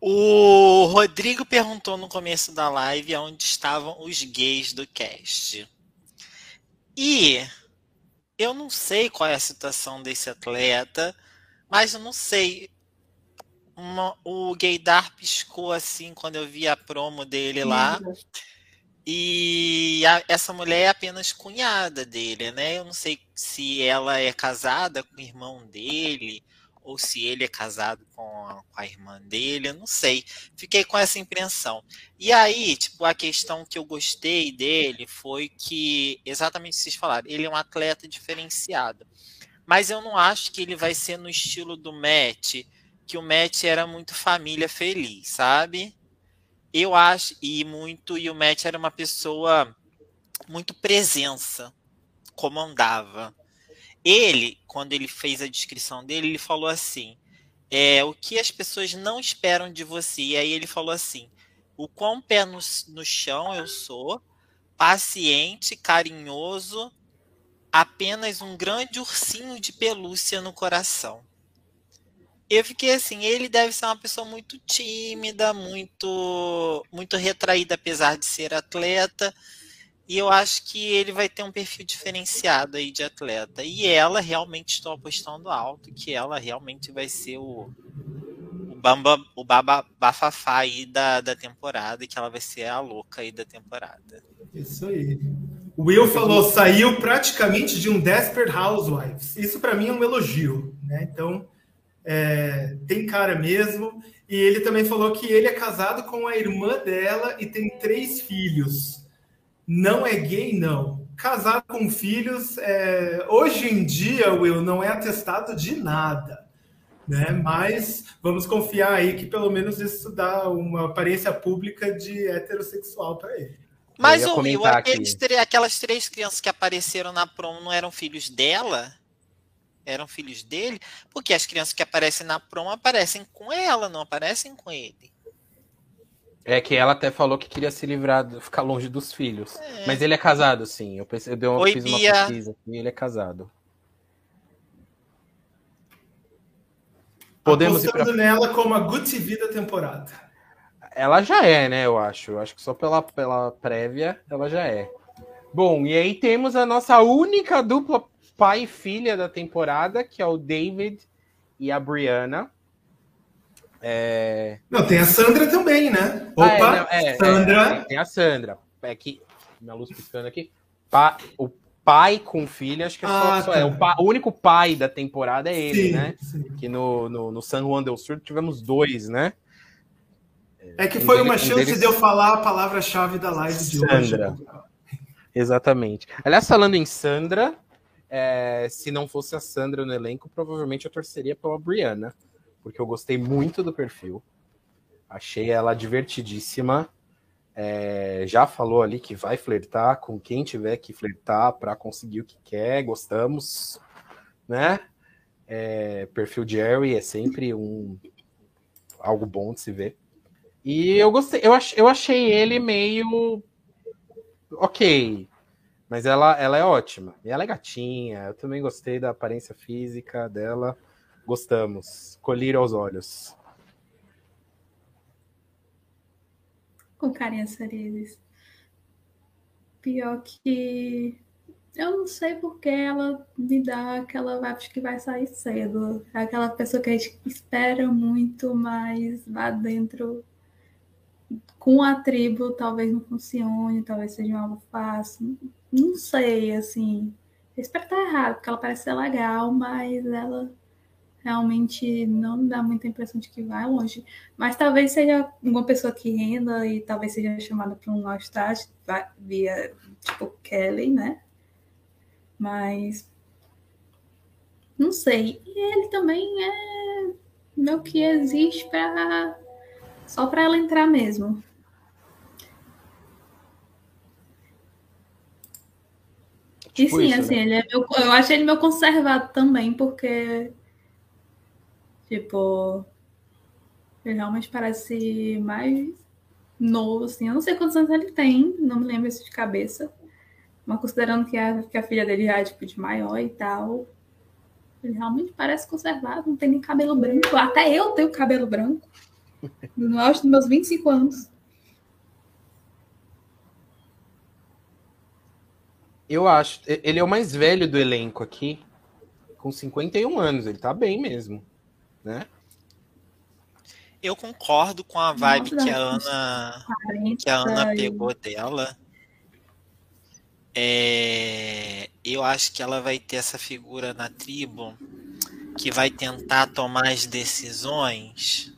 O Rodrigo perguntou no começo da live onde estavam os gays do cast. E eu não sei qual é a situação desse atleta, mas eu não sei. Uma, o Gaydar piscou assim quando eu vi a promo dele lá. E a, essa mulher é apenas cunhada dele, né? Eu não sei se ela é casada com o irmão dele ou se ele é casado com a, com a, irmã dele, eu não sei. Fiquei com essa impressão. E aí, tipo, a questão que eu gostei dele foi que, exatamente o que vocês falaram, ele é um atleta diferenciado. Mas eu não acho que ele vai ser no estilo do Matt, que o Matt era muito família feliz, sabe? Eu acho, e muito, e o Matt era uma pessoa muito presença, comandava. Ele, quando ele fez a descrição dele, ele falou assim: é, o que as pessoas não esperam de você. E aí ele falou assim: o quão pé no, no chão eu sou, paciente, carinhoso, apenas um grande ursinho de pelúcia no coração. Eu fiquei assim, ele deve ser uma pessoa muito tímida, muito muito retraída apesar de ser atleta. E eu acho que ele vai ter um perfil diferenciado aí de atleta. E ela realmente estou apostando alto que ela realmente vai ser o, o bamba, o baba bafafá aí da, da temporada, e que ela vai ser a louca aí da temporada. Isso aí. O Will falou, saiu praticamente de um Desperate Housewives. Isso para mim é um elogio, né? Então, é, tem cara mesmo. E ele também falou que ele é casado com a irmã dela e tem três filhos. Não é gay, não. Casado com filhos, é... hoje em dia, Will, não é atestado de nada. Né? Mas vamos confiar aí que pelo menos isso dá uma aparência pública de heterossexual para ele. Mas o Will, aqueles, aquelas três crianças que apareceram na prom não eram filhos dela? Eram filhos dele? Porque as crianças que aparecem na prom aparecem com ela, não aparecem com ele. É que ela até falou que queria se livrar, ficar longe dos filhos. É. Mas ele é casado, sim. Eu, pensei, eu dei uma, Oi, fiz uma pesquisa e ele é casado. Podemos ir pra... nela como a Good TV da temporada. Ela já é, né? Eu acho. Eu acho que só pela, pela prévia ela já é. Bom, e aí temos a nossa única dupla pai e filha da temporada, que é o David e a Brianna. É... Não, tem a Sandra também, né? Opa, ah, é, não, é, Sandra. É, tem a Sandra. É que minha luz piscando aqui. Pa, o pai com filha, acho que é só, ah, só é. tá. O, pa, o, único pai da temporada é ele, sim, né? Sim. Que no, no, no San Juan del Sur tivemos dois, né? É que foi uma chance deles... de eu falar a palavra-chave da live de Sandra. Exatamente. Aliás, falando em Sandra, é, se não fosse a Sandra no elenco, provavelmente eu torceria pela Brianna porque eu gostei muito do perfil. Achei ela divertidíssima. É, já falou ali que vai flertar com quem tiver que flertar para conseguir o que quer. Gostamos, né? É, perfil Jerry é sempre um algo bom de se ver. E eu gostei, eu, ach, eu achei ele meio ok, mas ela, ela é ótima. E ela é gatinha. Eu também gostei da aparência física dela. Gostamos. Colher aos olhos. Com carinha Cereves. Pior que. Eu não sei porque ela me dá aquela vibe que vai sair cedo. Aquela pessoa que a gente espera muito, mas lá dentro com a tribo talvez não funcione, talvez seja algo fácil. Não sei, assim. Eu espero estar errado, porque ela parece ser legal, mas ela realmente não dá muita impressão de que vai longe. Mas talvez seja uma pessoa que renda e talvez seja chamada para um All-Star via, tipo, Kelly, né? Mas. Não sei. E ele também é meu que existe para só para ela entrar mesmo. E tipo sim, isso, assim, né? ele é meu, eu acho ele meu conservado também, porque Tipo, ele realmente parece mais novo, assim. Eu não sei quantos anos ele tem, não me lembro isso de cabeça. Mas considerando que a, que a filha dele já é tipo de maior e tal, ele realmente parece conservado, não tem nem cabelo branco. Até eu tenho cabelo branco. No auge dos meus 25 anos. Eu acho. Ele é o mais velho do elenco aqui. Com 51 anos. Ele tá bem mesmo. Né? Eu concordo com a vibe Nossa, que a Ana, que a Ana pegou dela. É, eu acho que ela vai ter essa figura na tribo que vai tentar tomar as decisões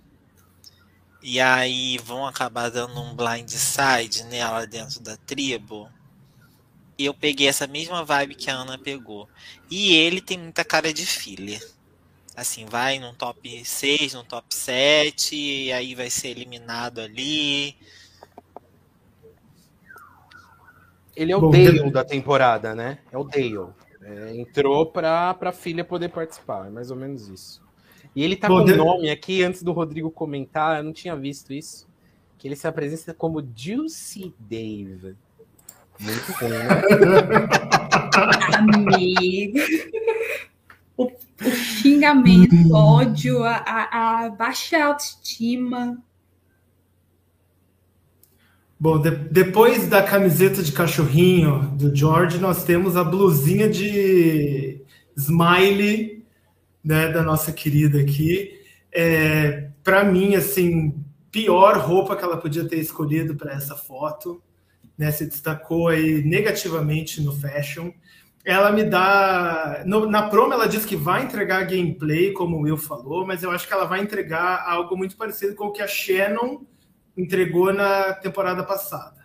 e aí vão acabar dando um blindside nela dentro da tribo. Eu peguei essa mesma vibe que a Ana pegou. E ele tem muita cara de filha. Assim, vai num top 6, num top 7, e aí vai ser eliminado ali. Ele é o Bom, Dale da temporada, né? É o Dale. É, entrou para a filha poder participar, é mais ou menos isso. E ele tá Bom, com o nome aqui, antes do Rodrigo comentar, eu não tinha visto isso. Que ele se apresenta como Juicy Dave. Muito bom, né? Amigo. O, o xingamento, o ódio, a, a, a baixa autoestima. Bom, de, depois da camiseta de cachorrinho do George, nós temos a blusinha de smiley né, da nossa querida aqui. É, para mim, assim, pior roupa que ela podia ter escolhido para essa foto. Né, se destacou aí negativamente no fashion. Ela me dá. No, na promo, ela diz que vai entregar gameplay, como o Will falou, mas eu acho que ela vai entregar algo muito parecido com o que a Shannon entregou na temporada passada.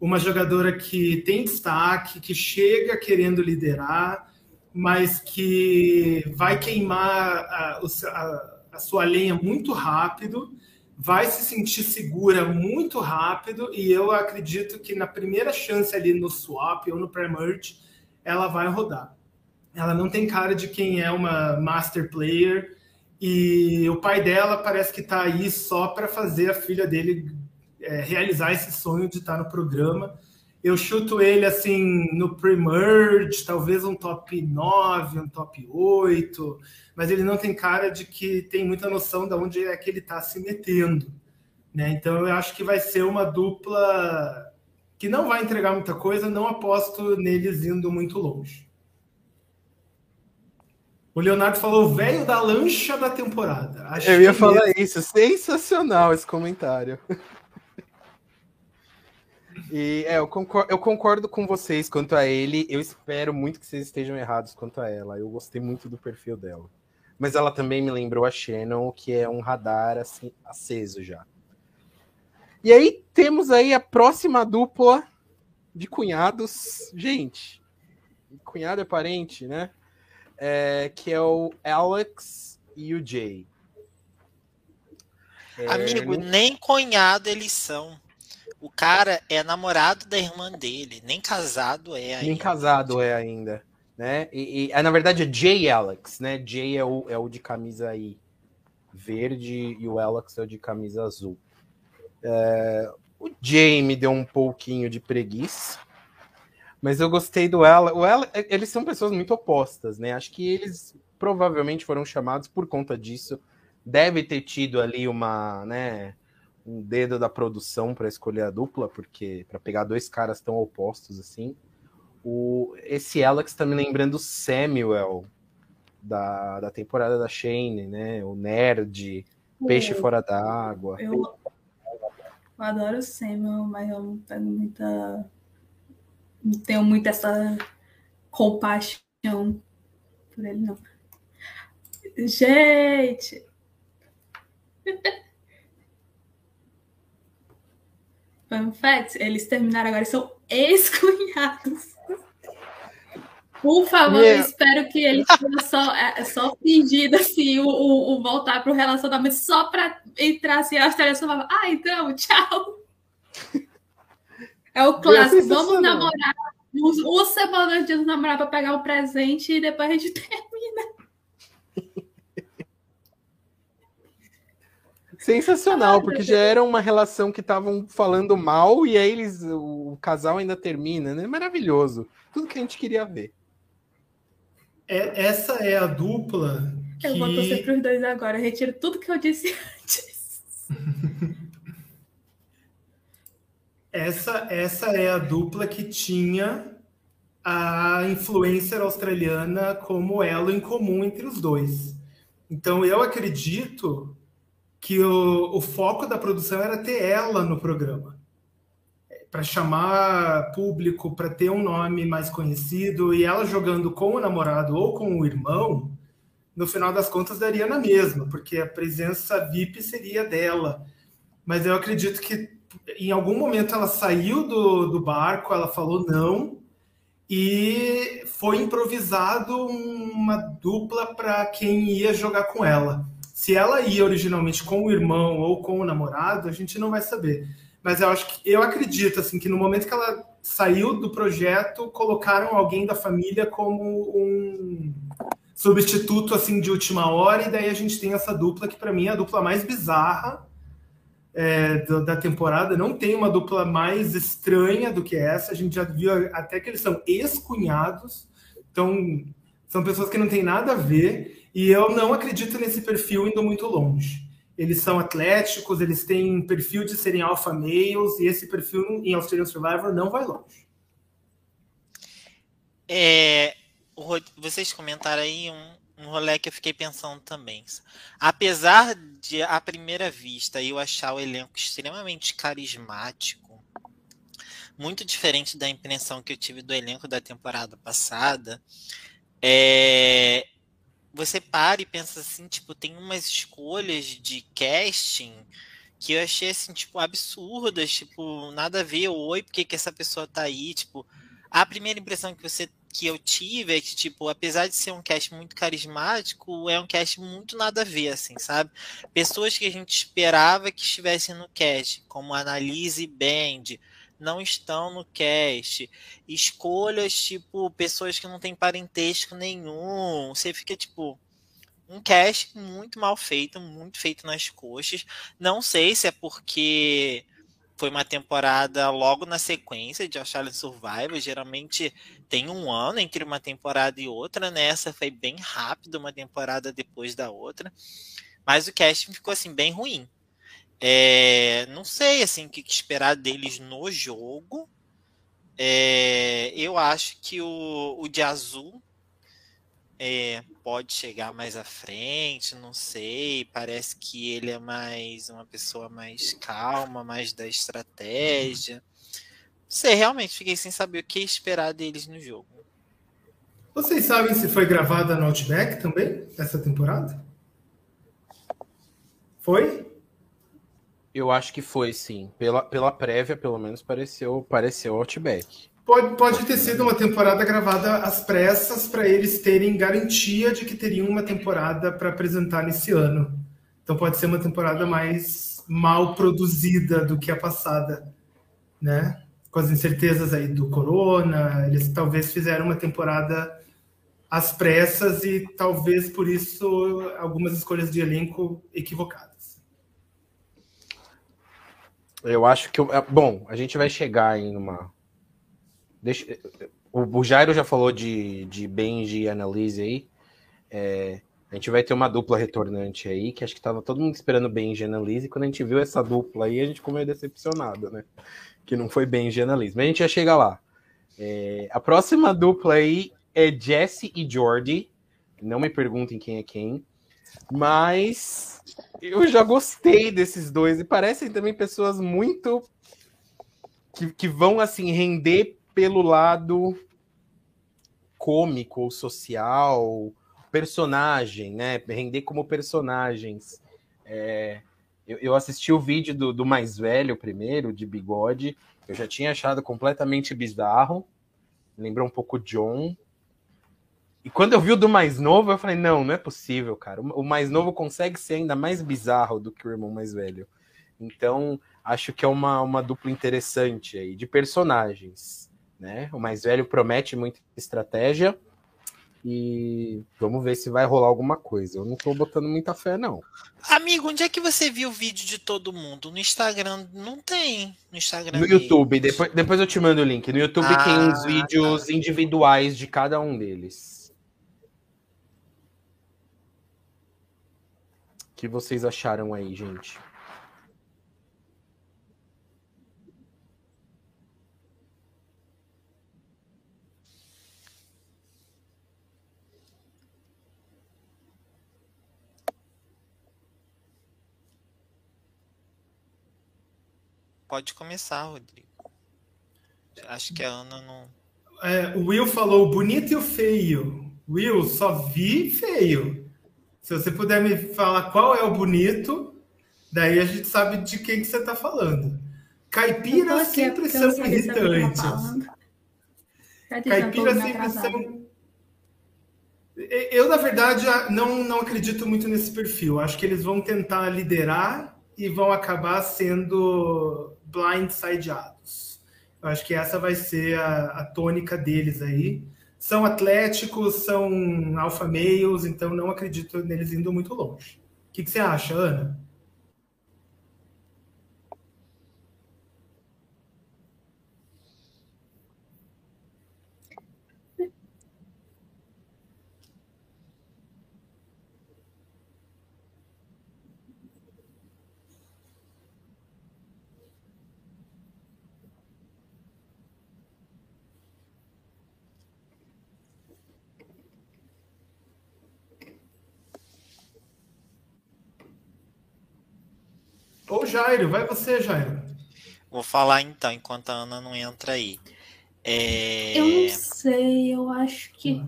Uma jogadora que tem destaque, que chega querendo liderar, mas que vai queimar a, a, a sua lenha muito rápido, vai se sentir segura muito rápido, e eu acredito que na primeira chance ali no swap ou no pre-merge, ela vai rodar. Ela não tem cara de quem é uma master player, e o pai dela parece que está aí só para fazer a filha dele é, realizar esse sonho de estar no programa. Eu chuto ele assim no pre-merge, talvez um top 9, um top 8, mas ele não tem cara de que tem muita noção de onde é que ele está se metendo. Né? Então eu acho que vai ser uma dupla que não vai entregar muita coisa, não aposto neles indo muito longe. O Leonardo falou velho da lancha da temporada. Achei eu ia falar mesmo. isso. Sensacional esse comentário. E é, eu concordo, eu concordo com vocês quanto a ele. Eu espero muito que vocês estejam errados quanto a ela. Eu gostei muito do perfil dela. Mas ela também me lembrou a Shannon, que é um radar assim aceso já. E aí temos aí a próxima dupla de cunhados. Gente, cunhado é parente, né? é, que é o Alex e o Jay. É, Amigo, nem cunhado eles são. O cara é namorado da irmã dele, nem casado é ainda. Nem casado é ainda, né? E, e é, na verdade é Jay Alex, né? Jay é o, é o de camisa aí verde e o Alex é o de camisa azul. É, o Jay me deu um pouquinho de preguiça, mas eu gostei do ela. O ela, eles são pessoas muito opostas, né? Acho que eles provavelmente foram chamados por conta disso. Deve ter tido ali uma, né, um dedo da produção para escolher a dupla, porque para pegar dois caras tão opostos assim. O, esse Alex tá me lembrando o Samuel da, da temporada da Shane, né? O nerd, peixe fora d'água. Eu, eu adoro o Samuel, mas eu não pego muita não tenho muito essa compaixão por ele, não. Gente! Fun fact, eles terminaram agora, são ex-cunhados. Por favor, yeah. eu espero que ele tenha só, é, só fingido assim, o, o, o voltar para o relacionamento só para entrar assim, a história só ah, então, tchau. É o clássico. Vamos namorar uma semana antes de namorar para pegar o presente e depois a gente termina. Sensacional, porque já era uma relação que estavam falando mal e aí eles, o casal ainda termina, né? Maravilhoso. Tudo que a gente queria ver. É, essa é a dupla. Que... Eu vou torcer para os dois agora. Eu retiro tudo que eu disse antes. Essa, essa é a dupla que tinha a influencer australiana como elo em comum entre os dois. Então eu acredito que o, o foco da produção era ter ela no programa para chamar público, para ter um nome mais conhecido, e ela jogando com o namorado ou com o irmão, no final das contas daria na mesma, porque a presença VIP seria dela. Mas eu acredito que em algum momento ela saiu do, do barco, ela falou não, e foi improvisado uma dupla para quem ia jogar com ela. Se ela ia originalmente com o irmão ou com o namorado, a gente não vai saber. Mas eu acho que eu acredito assim que no momento que ela saiu do projeto, colocaram alguém da família como um substituto assim de última hora e daí a gente tem essa dupla que para mim é a dupla mais bizarra é, da temporada. Não tem uma dupla mais estranha do que essa. A gente já viu até que eles são ex-cunhados, então são pessoas que não têm nada a ver. E eu não acredito nesse perfil indo muito longe eles são atléticos, eles têm perfil de serem alpha males, e esse perfil em Australian Survivor não vai longe. É, vocês comentaram aí um, um rolê que eu fiquei pensando também. Apesar de, à primeira vista, eu achar o elenco extremamente carismático, muito diferente da impressão que eu tive do elenco da temporada passada, é, você para e pensa assim, tipo, tem umas escolhas de casting que eu achei assim, tipo, absurdas, tipo, nada a ver, oi, por que, que essa pessoa tá aí, tipo, a primeira impressão que você que eu tive é que, tipo, apesar de ser um cast muito carismático, é um cast muito nada a ver, assim, sabe? Pessoas que a gente esperava que estivessem no cast, como Analise Band, não estão no cast. Escolhas, tipo, pessoas que não têm parentesco nenhum. Você fica, tipo, um cast muito mal feito, muito feito nas coxas. Não sei se é porque foi uma temporada logo na sequência de Australian Survival. Geralmente tem um ano entre uma temporada e outra, né? Essa foi bem rápido, uma temporada depois da outra. Mas o casting ficou assim bem ruim. É, não sei assim o que esperar deles no jogo. É, eu acho que o, o de azul é, pode chegar mais à frente, não sei. Parece que ele é mais uma pessoa mais calma, mais da estratégia. Não sei, realmente fiquei sem saber o que esperar deles no jogo. Vocês sabem se foi gravada no Outback também, essa temporada? Foi? Eu acho que foi, sim. Pela, pela prévia, pelo menos, pareceu, pareceu Outback. Pode, pode ter sido uma temporada gravada às pressas para eles terem garantia de que teriam uma temporada para apresentar nesse ano. Então pode ser uma temporada mais mal produzida do que a passada, né? Com as incertezas aí do corona, eles talvez fizeram uma temporada às pressas e talvez por isso algumas escolhas de elenco equivocadas. Eu acho que. É, bom, a gente vai chegar em uma. Deixa, o, Jairo já falou de, de Benji e Annalise aí. É, a gente vai ter uma dupla retornante aí, que acho que tava todo mundo esperando Benji e Annalise. E quando a gente viu essa dupla aí, a gente ficou meio decepcionado, né? Que não foi Benji e Annalise. Mas a gente já chega lá. É, a próxima dupla aí é Jesse e Jordi. Não me perguntem quem é quem. Mas eu já gostei desses dois e parecem também pessoas muito que, que vão assim render pelo lado cômico, social, personagem, né? Render como personagens. É, eu, eu, assisti o vídeo do, do mais velho primeiro, de bigode. Eu já tinha achado completamente bizarro. Lembrou um pouco John, e quando eu vi o do mais novo, eu falei, não, não é possível, cara. O mais novo consegue ser ainda mais bizarro do que o irmão mais velho. Então, acho que é uma, uma dupla interessante aí, de personagens. Né? O mais velho promete muita estratégia. E vamos ver se vai rolar alguma coisa. Eu não tô botando muita fé, não. Amigo, onde é que você viu o vídeo de todo mundo? No Instagram não tem. No Instagram. No YouTube, depois, depois eu te mando o link. No YouTube ah, tem uns vídeos tá. individuais de cada um deles. que vocês acharam aí, gente? Pode começar, Rodrigo. Acho que a Ana não. É, o Will falou bonito e o feio. Will, só vi feio. Se você puder me falar qual é o bonito, daí a gente sabe de quem que você está falando. Caipiras sempre são irritantes. Caipiras sempre são. Eu, na verdade, não, não acredito muito nesse perfil. Acho que eles vão tentar liderar e vão acabar sendo blindsideados. Eu acho que essa vai ser a, a tônica deles aí. São atléticos, são alfa males, então não acredito neles indo muito longe. O que, que você acha, Ana? Jairo, vai você, Jairo. Vou falar então, enquanto a Ana não entra aí. É... Eu não sei, eu acho que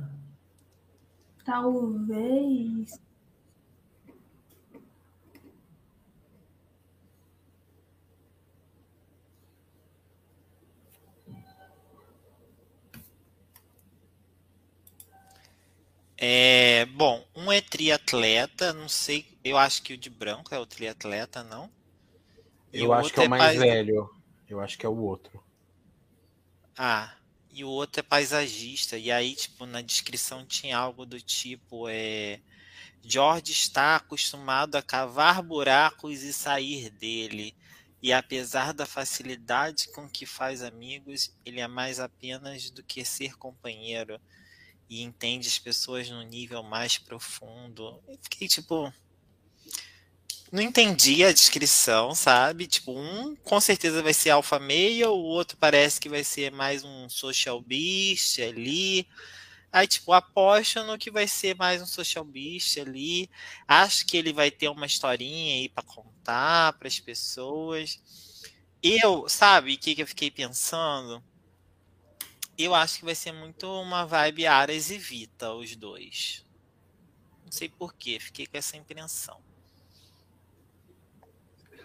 talvez. É, bom, um é triatleta, não sei, eu acho que o de branco é o triatleta, não? Eu acho que é o mais velho. Eu acho que é o outro. Ah, e o outro é paisagista. E aí, tipo, na descrição tinha algo do tipo: é, George está acostumado a cavar buracos e sair dele. E apesar da facilidade com que faz amigos, ele é mais apenas do que ser companheiro. E entende as pessoas no nível mais profundo. Eu fiquei tipo não entendi a descrição, sabe? Tipo, um com certeza vai ser alfa male, o outro parece que vai ser mais um social beast ali. Aí, tipo, aposto no que vai ser mais um social beast ali. Acho que ele vai ter uma historinha aí para contar para as pessoas. Eu, sabe, o que, que eu fiquei pensando? Eu acho que vai ser muito uma vibe Aras e Vita, os dois. Não sei porquê, fiquei com essa impressão.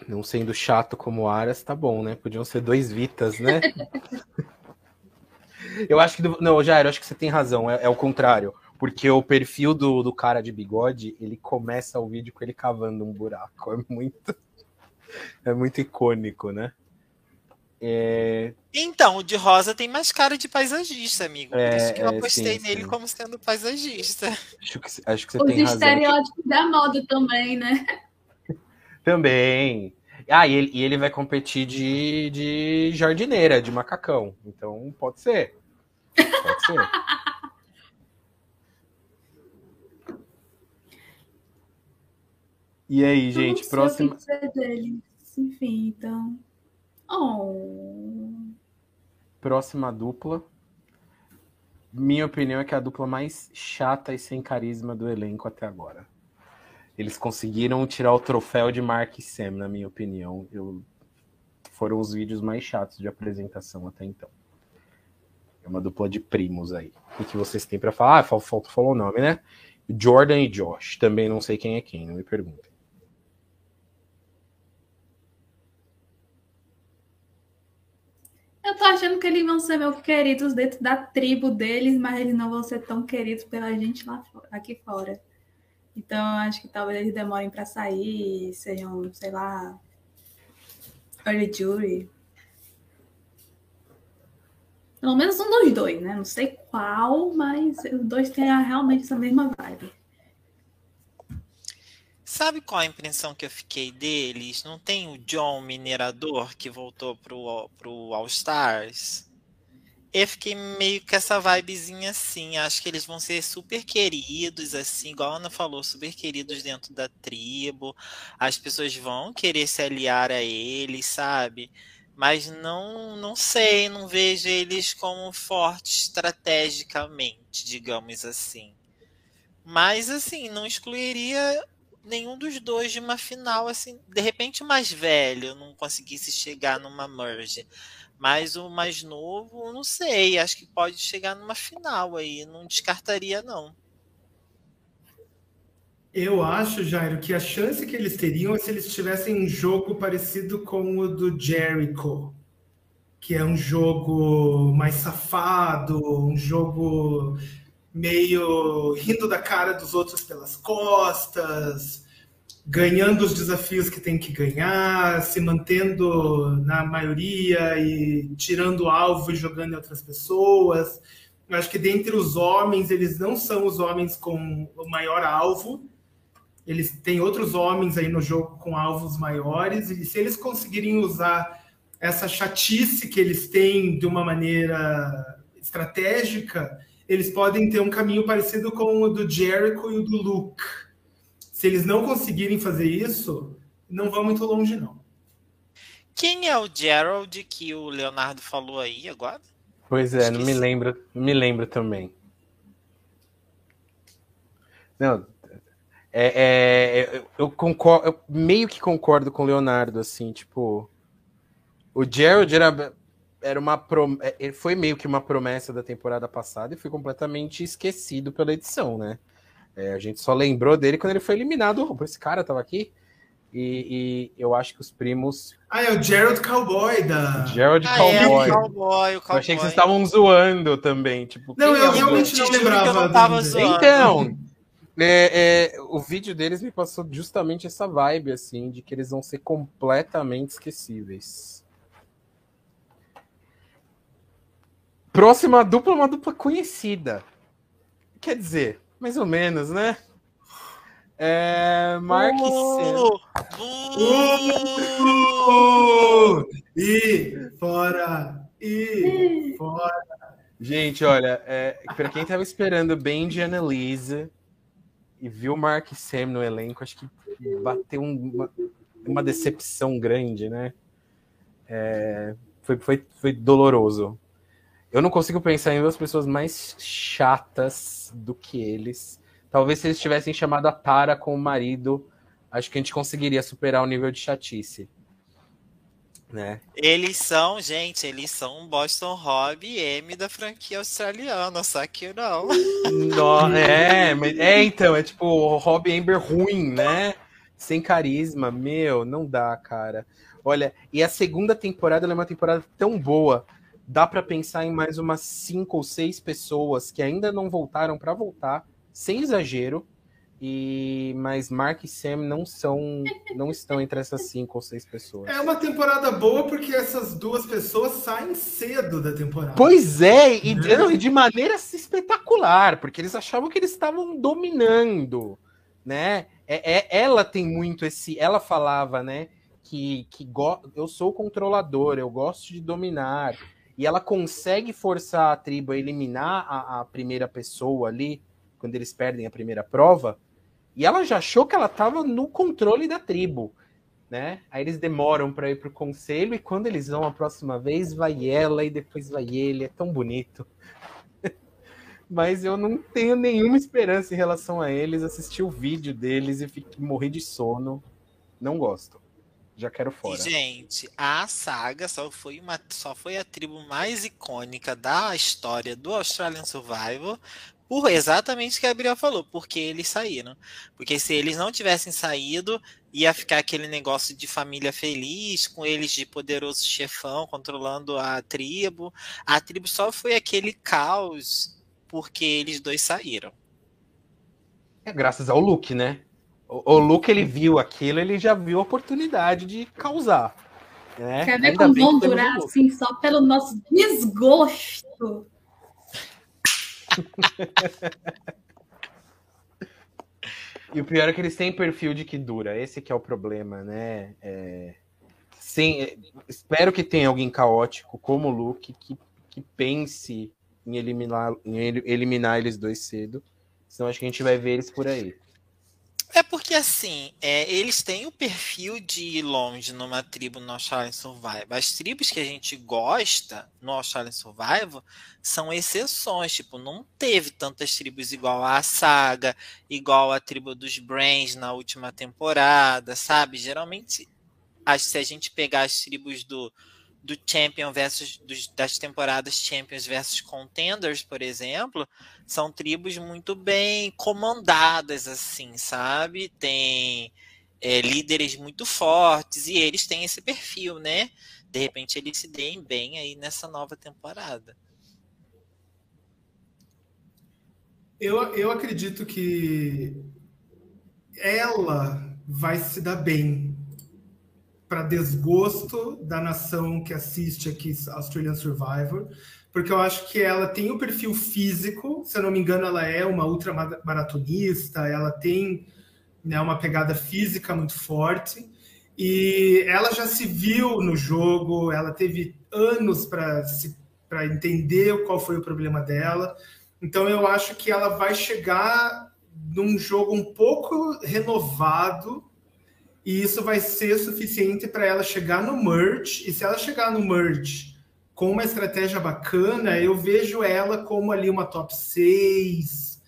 Não sendo chato como Aras, tá bom, né? Podiam ser dois Vitas, né? eu acho que. Não, Jair, eu acho que você tem razão. É, é, o contrário. Porque o perfil do, do cara de bigode, ele começa o vídeo com ele cavando um buraco. É muito. É muito icônico, né? É... Então, o de rosa tem mais cara de paisagista, amigo. É, Por isso que eu é, apostei sim, nele sim. como sendo paisagista. Acho que, acho que você Os tem razão. Os estereótipos da moda também, né? Também. Ah, e ele, e ele vai competir de, de jardineira, de macacão. Então, pode ser. Pode ser. E aí, gente, não próximo. Sei o que dele. Enfim, então. Oh. Próxima dupla. Minha opinião é que é a dupla mais chata e sem carisma do elenco até agora. Eles conseguiram tirar o troféu de Mark e Sam, na minha opinião. Eu... Foram os vídeos mais chatos de apresentação até então. É uma dupla de primos aí. O que vocês têm para falar? Ah, falta falar o nome, né? Jordan e Josh. Também não sei quem é quem, não me perguntem. Eu tô achando que eles vão ser meus queridos dentro da tribo deles, mas eles não vão ser tão queridos pela gente lá aqui fora. Então, acho que talvez eles demorem para sair, sejam, sei lá, early jury. Pelo menos um dos dois, né? Não sei qual, mas os dois têm realmente essa mesma vibe. Sabe qual a impressão que eu fiquei deles? Não tem o John Minerador que voltou pro, pro All Stars? Eu fiquei meio com essa vibezinha assim. Acho que eles vão ser super queridos, assim, igual a Ana falou, super queridos dentro da tribo. As pessoas vão querer se aliar a eles, sabe? Mas não, não sei, não vejo eles como fortes estrategicamente, digamos assim. Mas assim, não excluiria nenhum dos dois de uma final, assim, de repente o mais velho não conseguisse chegar numa merge. Mas o mais novo, não sei, acho que pode chegar numa final aí, não descartaria não. Eu acho, Jairo, que a chance que eles teriam é se eles tivessem um jogo parecido com o do Jericho, que é um jogo mais safado, um jogo meio rindo da cara dos outros pelas costas, ganhando os desafios que tem que ganhar, se mantendo na maioria e tirando alvo e jogando em outras pessoas. Eu acho que dentre os homens, eles não são os homens com o maior alvo, eles têm outros homens aí no jogo com alvos maiores, e se eles conseguirem usar essa chatice que eles têm de uma maneira estratégica, eles podem ter um caminho parecido com o do Jericho e o do Luke. Se eles não conseguirem fazer isso, não vão muito longe, não. Quem é o Gerald que o Leonardo falou aí agora? Pois é, Esqueci. não me lembro, me lembro também. Não, é, é, eu concordo, eu meio que concordo com o Leonardo, assim, tipo. O Gerald era, era uma. Prom... É, foi meio que uma promessa da temporada passada e foi completamente esquecido pela edição, né? É, a gente só lembrou dele quando ele foi eliminado. Esse cara tava aqui. E, e, eu acho que os primos. Ah, é o Gerald Cowboy da. Gerald ah, Cowboy. É, o Cowboy, o Cowboy. Eu achei que vocês estavam zoando também. Tipo, não, eu é realmente não lembrava. Eu não tava zoando. Então, é, é, o vídeo deles me passou justamente essa vibe, assim, de que eles vão ser completamente esquecíveis. Próxima dupla, uma dupla conhecida. Quer dizer, mais ou menos, né? É, Mark uh, uh, uh, E fora! E fora! Gente, olha, é, para quem tava esperando bem de Annalise, e viu o Mark Sam no elenco, acho que bateu uma, uma decepção grande, né? É, foi, foi, foi doloroso. Eu não consigo pensar em duas pessoas mais chatas do que eles. Talvez se eles tivessem chamado a Tara com o marido, acho que a gente conseguiria superar o nível de chatice. Né? Eles são, gente, eles são Boston Rob e M da franquia australiana, só que não. não é, é, então, é tipo Rob Amber ruim, né? Sem carisma, meu, não dá, cara. Olha, e a segunda temporada é uma temporada tão boa. Dá para pensar em mais umas cinco ou seis pessoas que ainda não voltaram para voltar, sem exagero, e mas Mark e Sam não são, não estão entre essas cinco ou seis pessoas. É uma temporada boa porque essas duas pessoas saem cedo da temporada. Pois é, e, é. Não, e de maneira espetacular, porque eles achavam que eles estavam dominando, né? É, é, ela tem muito esse, ela falava, né? Que, que go, eu sou controlador, eu gosto de dominar. E ela consegue forçar a tribo a eliminar a, a primeira pessoa ali, quando eles perdem a primeira prova, e ela já achou que ela estava no controle da tribo, né? Aí eles demoram para ir pro conselho e quando eles vão a próxima vez, vai ela e depois vai ele, é tão bonito. Mas eu não tenho nenhuma esperança em relação a eles. Assisti o vídeo deles e fiquei, morri de sono. Não gosto. Já quero fora. E, gente, a saga só foi, uma, só foi a tribo mais icônica da história do Australian Survival, por exatamente o que a Gabriel falou, porque eles saíram. Porque se eles não tivessem saído, ia ficar aquele negócio de família feliz, com eles de poderoso chefão controlando a tribo. A tribo só foi aquele caos porque eles dois saíram. É graças ao Luke, né? O, o Luke ele viu aquilo, ele já viu a oportunidade de causar. Né? Quer ver como vão durar assim, só pelo nosso desgosto? e o pior é que eles têm perfil de que dura. Esse que é o problema, né? É... Sem... É, espero que tenha alguém caótico como o Luke que, que pense em eliminar, em eliminar eles dois cedo. Senão acho que a gente vai ver eles por aí. É porque assim, é, eles têm o perfil de ir longe numa tribo no Australian Survival. As tribos que a gente gosta no Australian Survival são exceções. Tipo, não teve tantas tribos igual a Saga, igual a tribo dos Brains na última temporada, sabe? Geralmente, se a gente pegar as tribos do, do Champion versus dos, das temporadas Champions versus Contenders, por exemplo, são tribos muito bem comandadas, assim, sabe? Tem é, líderes muito fortes e eles têm esse perfil, né? De repente eles se deem bem aí nessa nova temporada. Eu, eu acredito que ela vai se dar bem para desgosto da nação que assiste aqui Australian Survivor, porque eu acho que ela tem o perfil físico, se eu não me engano, ela é uma ultramaratonista, ela tem né, uma pegada física muito forte, e ela já se viu no jogo, ela teve anos para entender qual foi o problema dela, então eu acho que ela vai chegar num jogo um pouco renovado e isso vai ser suficiente para ela chegar no merge. E se ela chegar no merge com uma estratégia bacana, eu vejo ela como ali uma top 6,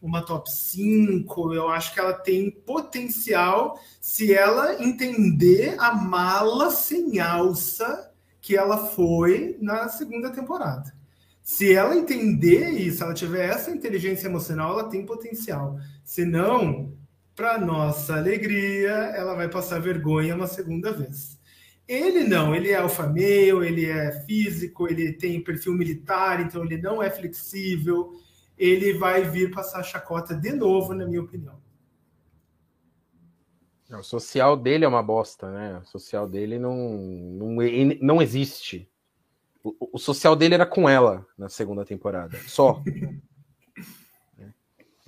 uma top 5. Eu acho que ela tem potencial se ela entender a mala sem alça que ela foi na segunda temporada. Se ela entender isso, ela tiver essa inteligência emocional, ela tem potencial. Se não, para nossa alegria, ela vai passar vergonha uma segunda vez. Ele não, ele é alfa male, ele é físico, ele tem perfil militar, então ele não é flexível. Ele vai vir passar chacota de novo, na minha opinião. O social dele é uma bosta, né? O social dele não, não, não existe. O, o social dele era com ela na segunda temporada, só.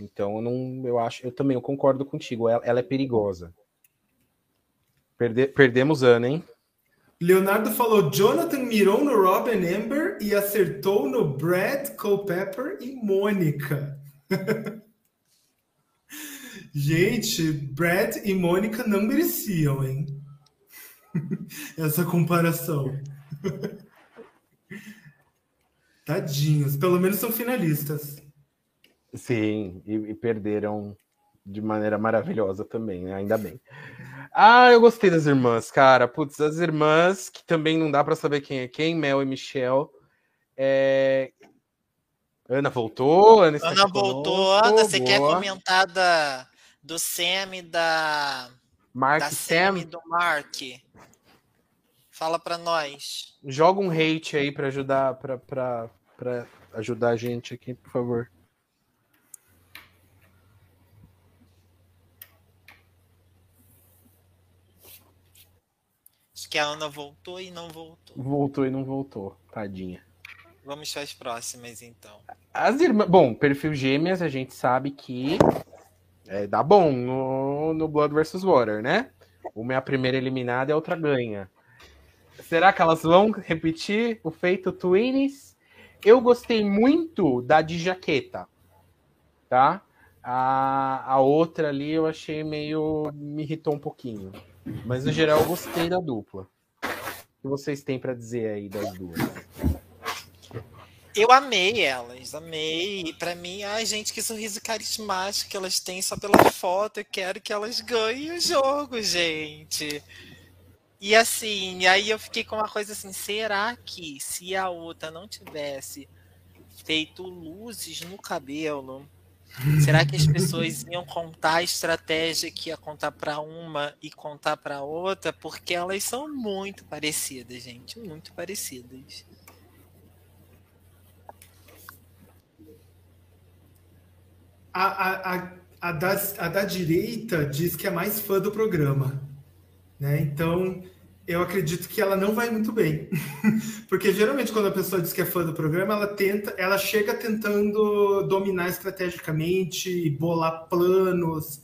Então eu não, eu acho, eu também eu concordo contigo. Ela, ela é perigosa. Perde, perdemos Ana, hein? Leonardo falou: Jonathan mirou no Robin Amber e acertou no Brad, Culpepper e Mônica. Gente, Brad e Mônica não mereciam, hein? Essa comparação. Tadinhos, pelo menos são finalistas. Sim, e, e, perderam de maneira maravilhosa também, né? ainda bem. Ah, eu gostei das irmãs, cara. Putz, as irmãs, que também não dá para saber quem é quem, Mel e Michel. É... Ana voltou, Ana, Ana voltou. Ana, você quer comentar da, do Sam e da. Mark da Sam? e do Mark. Fala para nós. Joga um hate aí para ajudar para ajudar a gente aqui, por favor. Que a Ana voltou e não voltou. Voltou e não voltou, tadinha. Vamos para as próximas, então. As irmãs. Bom, perfil gêmeas, a gente sabe que é, dá bom no, no Blood vs. Water, né? Uma é a primeira eliminada e a outra ganha. Será que elas vão repetir o feito Twins? Eu gostei muito da de jaqueta, tá? A, a outra ali eu achei meio. me irritou um pouquinho. Mas no geral eu gostei da dupla. O que vocês têm para dizer aí das duas? Eu amei elas, amei. Pra mim, ai, gente, que sorriso carismático que elas têm só pela foto. Eu quero que elas ganhem o jogo, gente. E assim, aí eu fiquei com uma coisa assim: será que se a outra não tivesse feito luzes no cabelo, Será que as pessoas iam contar a estratégia que ia contar para uma e contar para outra? Porque elas são muito parecidas, gente, muito parecidas. A, a, a, a, da, a da direita diz que é mais fã do programa. Né? Então, eu acredito que ela não vai muito bem. Porque geralmente quando a pessoa diz que é fã do programa, ela tenta, ela chega tentando dominar estrategicamente, bolar planos,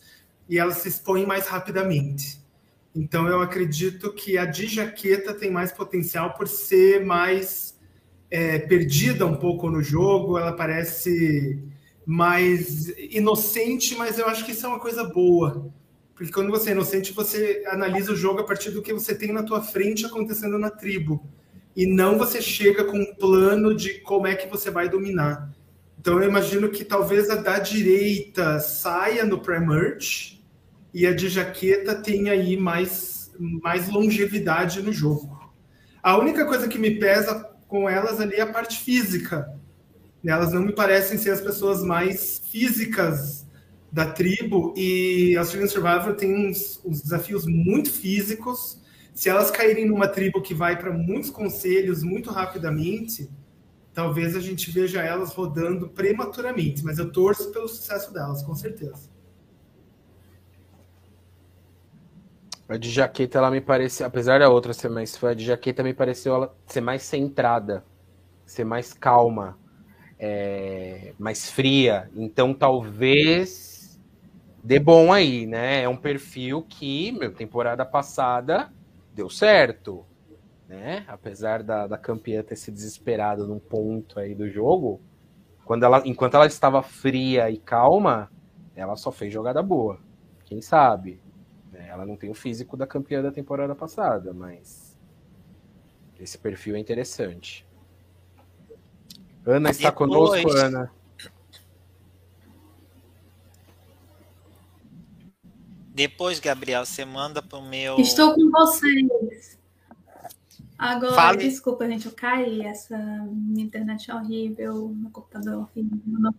e ela se expõe mais rapidamente. Então eu acredito que a de jaqueta tem mais potencial por ser mais é, perdida um pouco no jogo, ela parece mais inocente, mas eu acho que isso é uma coisa boa. Porque quando você é inocente, você analisa o jogo a partir do que você tem na tua frente acontecendo na tribo. E não você chega com um plano de como é que você vai dominar. Então eu imagino que talvez a da direita saia no pré-merge e a de jaqueta tenha aí mais, mais longevidade no jogo. A única coisa que me pesa com elas ali é a parte física. Elas não me parecem ser as pessoas mais físicas da tribo e Australian Survivor tem uns, uns desafios muito físicos. Se elas caírem numa tribo que vai para muitos conselhos muito rapidamente, talvez a gente veja elas rodando prematuramente, mas eu torço pelo sucesso delas, com certeza. A de jaqueta, ela me pareceu, apesar da outra ser mais a de jaqueta me pareceu ela ser mais centrada, ser mais calma, é, mais fria. Então talvez dê bom aí, né? É um perfil que, meu, temporada passada deu certo né? Apesar da, da campeã ter se desesperado num ponto aí do jogo, quando ela, enquanto ela estava fria e calma, ela só fez jogada boa. Quem sabe? Né? Ela não tem o físico da campeã da temporada passada, mas esse perfil é interessante. Ana está Depois... conosco, Ana. Depois, Gabriel, você manda para o meu. Estou com vocês. Agora, Fale. desculpa, gente, eu caí. Essa minha internet é horrível, meu computador é horrível. Não...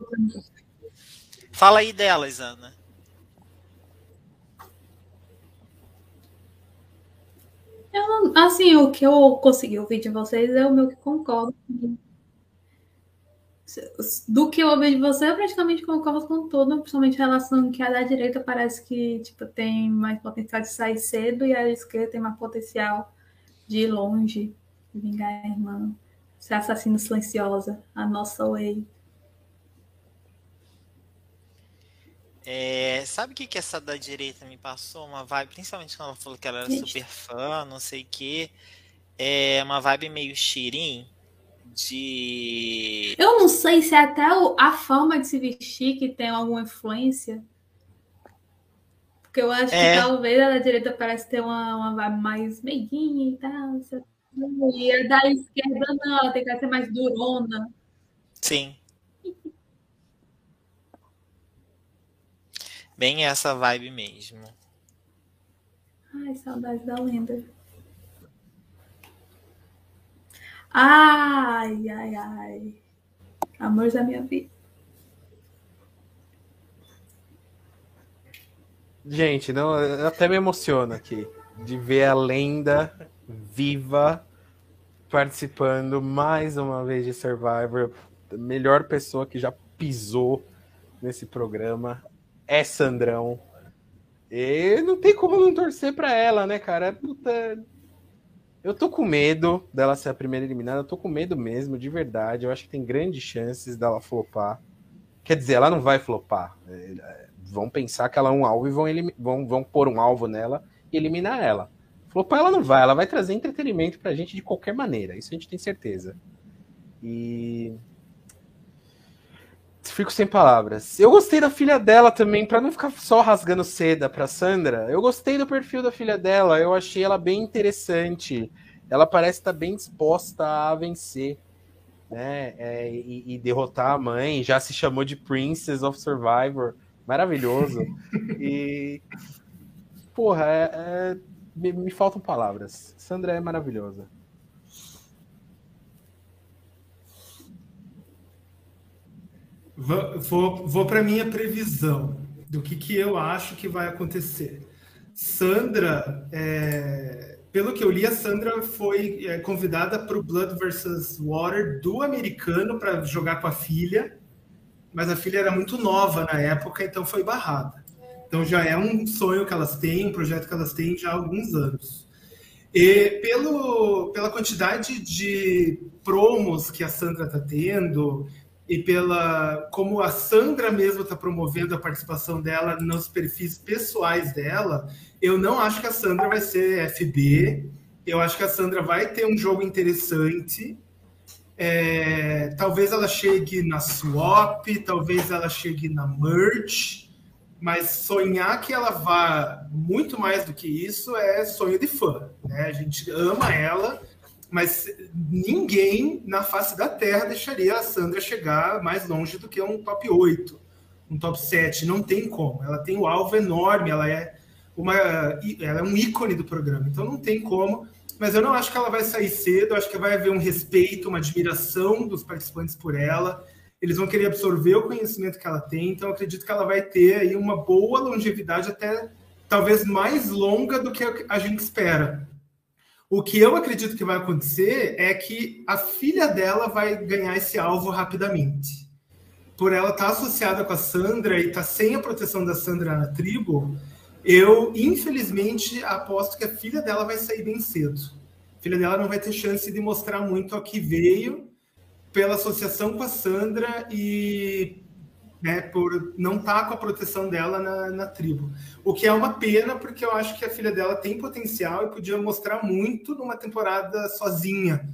Fala aí delas, Ana. Eu assim, o que eu consegui ouvir de vocês é o meu que concordo. Do que eu ouvi de você, eu praticamente concordo com tudo, principalmente a relação que a da direita parece que tipo, tem mais potencial de sair cedo e a esquerda tem mais potencial de ir longe, vingar a irmã, ser assassina silenciosa, a nossa way. É, sabe o que, que essa da direita me passou? Uma vibe, principalmente quando ela falou que ela era Gente. super fã, não sei o quê. É uma vibe meio Shirin de. Eu não sei se é até a forma de se vestir que tem alguma influência. Porque eu acho é. que talvez a da direita parece ter uma, uma vibe mais meiguinha e tal. E a da esquerda não, ela tem que ser mais durona. Sim. Bem essa vibe mesmo. Ai, saudade da lenda. Ai, ai, ai. Amor da minha vida. Gente, não, até me emociona aqui de ver a lenda viva participando mais uma vez de Survivor. A melhor pessoa que já pisou nesse programa é Sandrão. E não tem como não torcer para ela, né, cara? Puta... Eu tô com medo dela ser a primeira eliminada. Eu tô com medo mesmo, de verdade. Eu acho que tem grandes chances dela flopar. Quer dizer, ela não vai flopar. É, vão pensar que ela é um alvo e vão, vão, vão pôr um alvo nela e eliminar ela. Flopar ela não vai, ela vai trazer entretenimento pra gente de qualquer maneira, isso a gente tem certeza. E. Fico sem palavras. Eu gostei da filha dela também, para não ficar só rasgando seda pra Sandra. Eu gostei do perfil da filha dela, eu achei ela bem interessante. Ela parece estar bem disposta a vencer. Né, é, e, e derrotar a mãe, já se chamou de Princess of Survivor maravilhoso. e. Porra, é, é, me, me, faltam palavras. Sandra é maravilhosa. Vou, vou, para minha previsão do que, que eu acho que vai acontecer. Sandra, é, pelo que eu li, a Sandra foi é, convidada para o Blood vs. Water do americano para jogar com a filha mas a filha era muito nova na época, então foi barrada. Então já é um sonho que elas têm, um projeto que elas têm já há alguns anos. E pelo, pela quantidade de promos que a Sandra está tendo e pela como a Sandra mesmo está promovendo a participação dela nos perfis pessoais dela, eu não acho que a Sandra vai ser FB. Eu acho que a Sandra vai ter um jogo interessante É, talvez ela chegue na swap, talvez ela chegue na merge, mas sonhar que ela vá muito mais do que isso é sonho de fã. Né? A gente ama ela, mas ninguém na face da Terra deixaria a Sandra chegar mais longe do que um top 8, um top 7. Não tem como. Ela tem o um alvo enorme, ela é, uma, ela é um ícone do programa, então não tem como mas eu não acho que ela vai sair cedo, acho que vai haver um respeito, uma admiração dos participantes por ela. Eles vão querer absorver o conhecimento que ela tem, então acredito que ela vai ter aí uma boa longevidade, até talvez mais longa do que a gente espera. O que eu acredito que vai acontecer é que a filha dela vai ganhar esse alvo rapidamente. Por ela estar associada com a Sandra e estar sem a proteção da Sandra na tribo, eu, infelizmente, aposto que a filha dela vai sair bem cedo. A filha dela não vai ter chance de mostrar muito a que veio pela associação com a Sandra e né, por não estar tá com a proteção dela na, na, tribo. O que é uma pena, porque eu acho que a filha dela tem potencial e podia mostrar muito numa temporada sozinha.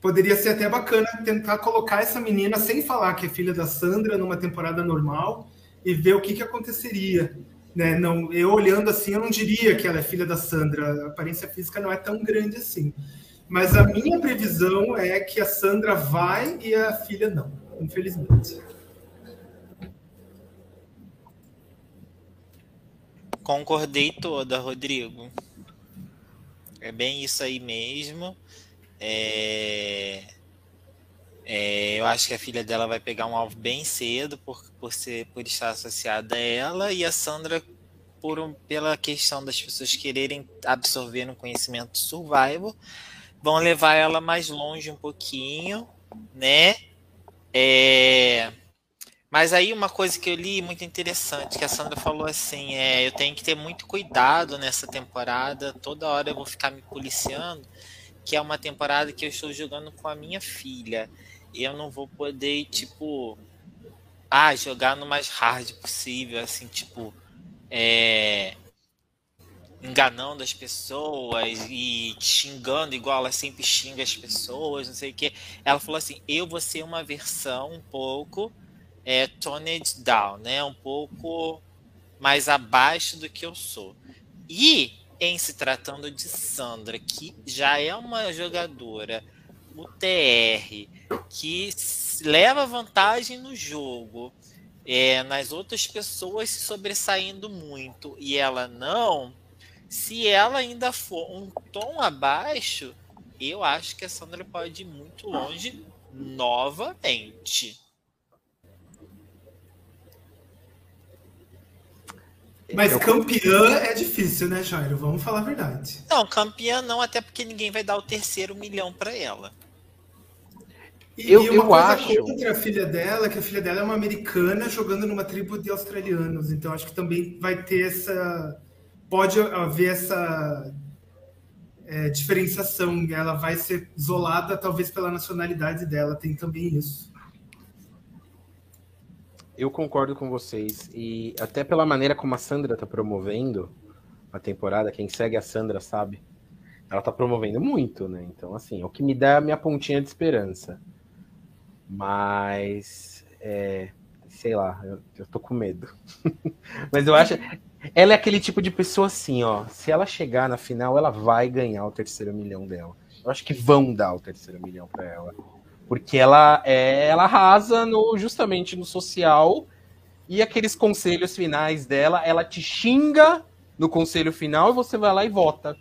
Poderia ser até bacana tentar colocar essa menina sem falar que é filha da Sandra numa temporada normal e ver o que, que aconteceria. Né? Não, eu olhando assim, eu não diria que ela é filha da Sandra. A aparência física não é tão grande assim. Mas a minha previsão é que a Sandra vai e a filha não, infelizmente. Concordei toda, Rodrigo. É bem isso aí mesmo. É... É, eu acho que a filha dela vai pegar um alvo bem cedo por, por, ser, por estar associada a ela, e a Sandra, por um, pela questão das pessoas quererem absorver um conhecimento survival, vão levar ela mais longe um pouquinho, né? É, mas aí uma coisa que eu li muito interessante, que a Sandra falou assim, é, eu tenho que ter muito cuidado nessa temporada, toda hora eu vou ficar me policiando, que é uma temporada que eu estou jogando com a minha filha eu não vou poder, tipo, ah, jogar no mais hard possível, assim, tipo, é, enganando as pessoas e xingando igual ela sempre xinga as pessoas, não sei o que. Ela falou assim: eu vou ser uma versão um pouco é, toned down, né? Um pouco mais abaixo do que eu sou. E em se tratando de Sandra, que já é uma jogadora o TR que leva vantagem no jogo, é, nas outras pessoas se sobressaindo muito e ela não, se ela ainda for um tom abaixo, eu acho que a Sandra pode ir muito longe novamente. Mas campeã é difícil, né, Jairo? Vamos falar a verdade. Não, campeã não, até porque ninguém vai dar o terceiro milhão para ela. E, eu, e uma eu coisa acho. contra a filha dela, que a filha dela é uma americana jogando numa tribo de australianos. Então acho que também vai ter essa. Pode haver essa é, diferenciação. Ela vai ser isolada, talvez pela nacionalidade dela. Tem também isso. Eu concordo com vocês. E até pela maneira como a Sandra está promovendo a temporada, quem segue a Sandra sabe. Ela está promovendo muito, né? Então, assim, é o que me dá a minha pontinha de esperança. Mas, é, sei lá, eu, eu tô com medo. Mas eu acho. Ela é aquele tipo de pessoa assim, ó. Se ela chegar na final, ela vai ganhar o terceiro milhão dela. Eu acho que vão dar o terceiro milhão para ela. Porque ela é, ela arrasa no, justamente no social e aqueles conselhos finais dela, ela te xinga no conselho final e você vai lá e vota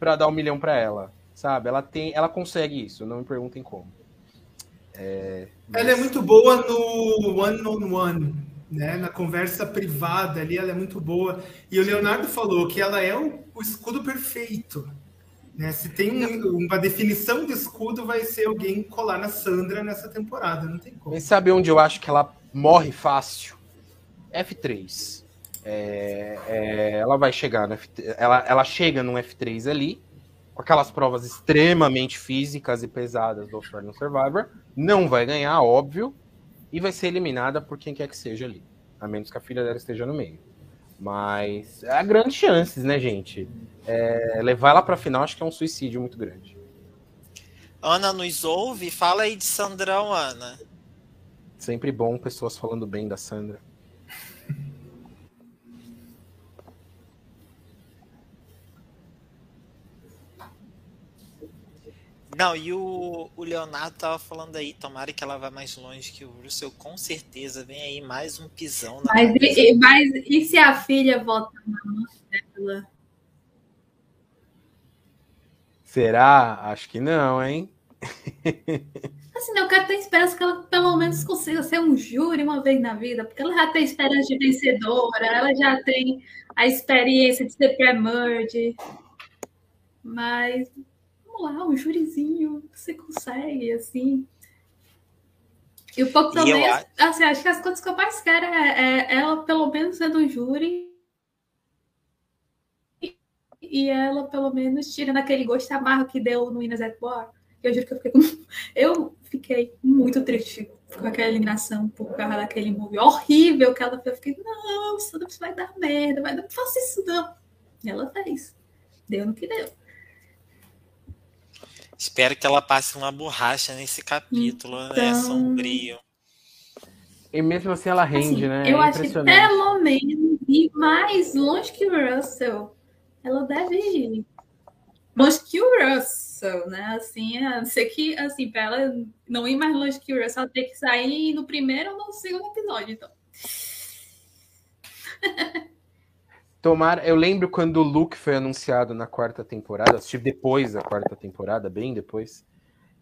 para dar um milhão para ela, sabe? Ela tem, ela consegue isso, não me perguntem como. É, mas... Ela é muito boa no one-on-one, -on -one, né? na conversa privada ali, ela é muito boa. E o Leonardo falou que ela é o, o escudo perfeito. Né? Se tem um, uma definição de escudo, vai ser alguém colar na Sandra nessa temporada, não tem como. Mas sabe onde eu acho que ela morre fácil? F3. É, é, ela vai chegar no F3, ela, ela chega no F3 ali, com aquelas provas extremamente físicas e pesadas do Australian Survivor, não vai ganhar, óbvio, e vai ser eliminada por quem quer que seja ali, a menos que a filha dela esteja no meio. Mas há grandes chances, né, gente? É, levar ela para a final acho que é um suicídio muito grande. Ana nos ouve? Fala aí de Sandrão, Ana. Sempre bom pessoas falando bem da Sandra. Não, e o, o Leonardo tava falando aí, tomara que ela vá mais longe que o Russell, com certeza vem aí mais um pisão. mas, e, mas e se a filha volta na mão dela? Será? Acho que não, hein? Assim, eu quero ter esperança que ela pelo menos consiga ser um júri uma vez na vida, porque ela já tem esperança de vencedora, ela já tem a experiência de ser pré-merge. Mas vamos lá, um jurizinho, você consegue, assim. E o pouco também, eu... assim, acho que as coisas que eu mais quero é, é ela, pelo menos, sendo um júri. E ela, pelo menos, tirando aquele gosto amargo que deu no Inas at War. Eu juro que eu fiquei, eu fiquei muito triste com aquela eliminação por causa daquele movie horrível que ela fez. Eu fiquei, não, isso vai dar merda, vai não faça isso não. E ela fez. Deu no que deu. Espero que ela passe uma borracha nesse capítulo, né? então... né? Sombrio. E mesmo assim ela rende, assim, né? Eu é acho que pelo menos ir mais longe que o Russell. Ela deve ir. Longe que o Russell, né? Assim, a ser que, assim, pra ela não ir mais longe que o Russell, ela tem que sair no primeiro ou no segundo episódio, então. Tomar, eu lembro quando o Luke foi anunciado na quarta temporada, assisti depois da quarta temporada, bem depois,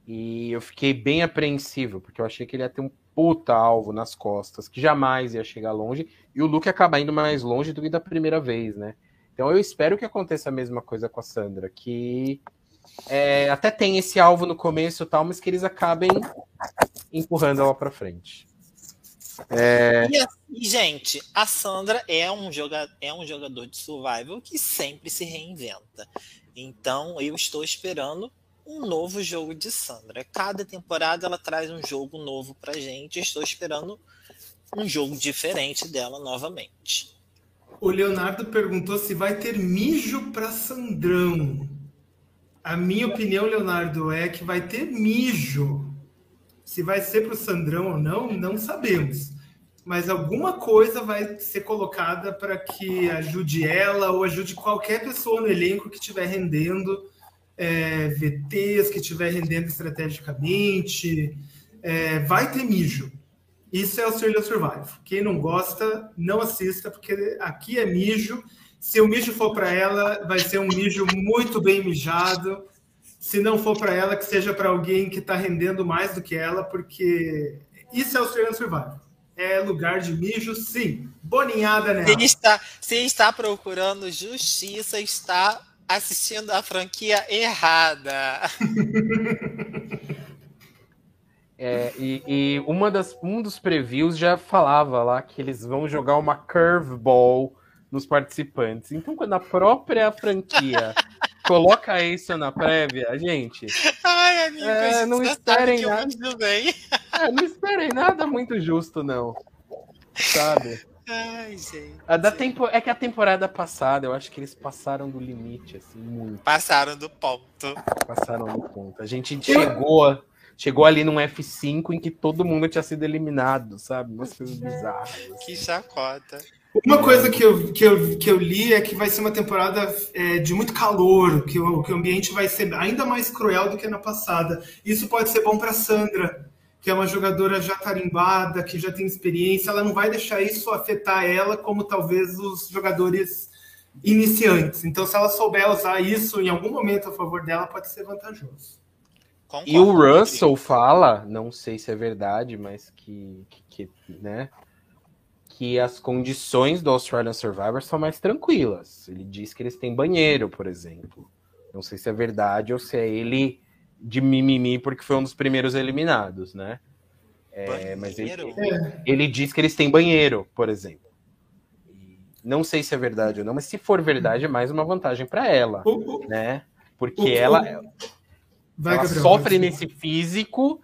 e eu fiquei bem apreensivo, porque eu achei que ele ia ter um puta alvo nas costas, que jamais ia chegar longe, e o Luke acaba indo mais longe do que da primeira vez, né? Então eu espero que aconteça a mesma coisa com a Sandra, que é, até tem esse alvo no começo e tal, mas que eles acabem empurrando ela para frente. É... E, gente, a Sandra é um, joga, é um jogador de survival que sempre se reinventa. Então, eu estou esperando um novo jogo de Sandra. Cada temporada ela traz um jogo novo pra gente. estou esperando um jogo diferente dela novamente. O Leonardo perguntou se vai ter mijo para Sandrão. A minha opinião, Leonardo, é que vai ter mijo. Se vai ser para o Sandrão ou não, não sabemos. Mas alguma coisa vai ser colocada para que ajude ela ou ajude qualquer pessoa no elenco que estiver rendendo é, VTs, que estiver rendendo estrategicamente. É, vai ter mijo. Isso é Australia Survival. Quem não gosta, não assista, porque aqui é mijo. Se o mijo for para ela, vai ser um mijo muito bem mijado se não for para ela, que seja para alguém que está rendendo mais do que ela, porque isso é Australian Survival. É lugar de mijo, sim. Boninhada nela. Se está, se está procurando justiça, está assistindo a franquia errada. É, e, e uma das, um dos previews já falava lá que eles vão jogar uma curveball nos participantes. Então, quando a própria franquia coloca isso na prévia, gente. Ai, amigo, é, não esperem nada. É, não esperem nada muito justo, não. Sabe? Ai, gente. A da tempo... É que a temporada passada, eu acho que eles passaram do limite, assim, muito. Passaram do ponto. Passaram do ponto. A gente chegou, chegou ali num F5 em que todo mundo tinha sido eliminado, sabe? Umas coisas bizarras. Que chacota. Uma coisa que eu, que, eu, que eu li é que vai ser uma temporada é, de muito calor, que o, que o ambiente vai ser ainda mais cruel do que na passada. Isso pode ser bom para Sandra, que é uma jogadora já tarimbada, que já tem experiência. Ela não vai deixar isso afetar ela como talvez os jogadores iniciantes. Então, se ela souber usar isso em algum momento a favor dela, pode ser vantajoso. Concordo, e o Russell fala, não sei se é verdade, mas que, que, que né? Que as condições do Australian Survivor são mais tranquilas. Ele diz que eles têm banheiro, por exemplo. Não sei se é verdade ou se é ele de mimimi porque foi um dos primeiros eliminados, né? É, mas ele, ele diz que eles têm banheiro, por exemplo. Não sei se é verdade ou não, mas se for verdade, é mais uma vantagem para ela, né? Porque ela, ela sofre nesse físico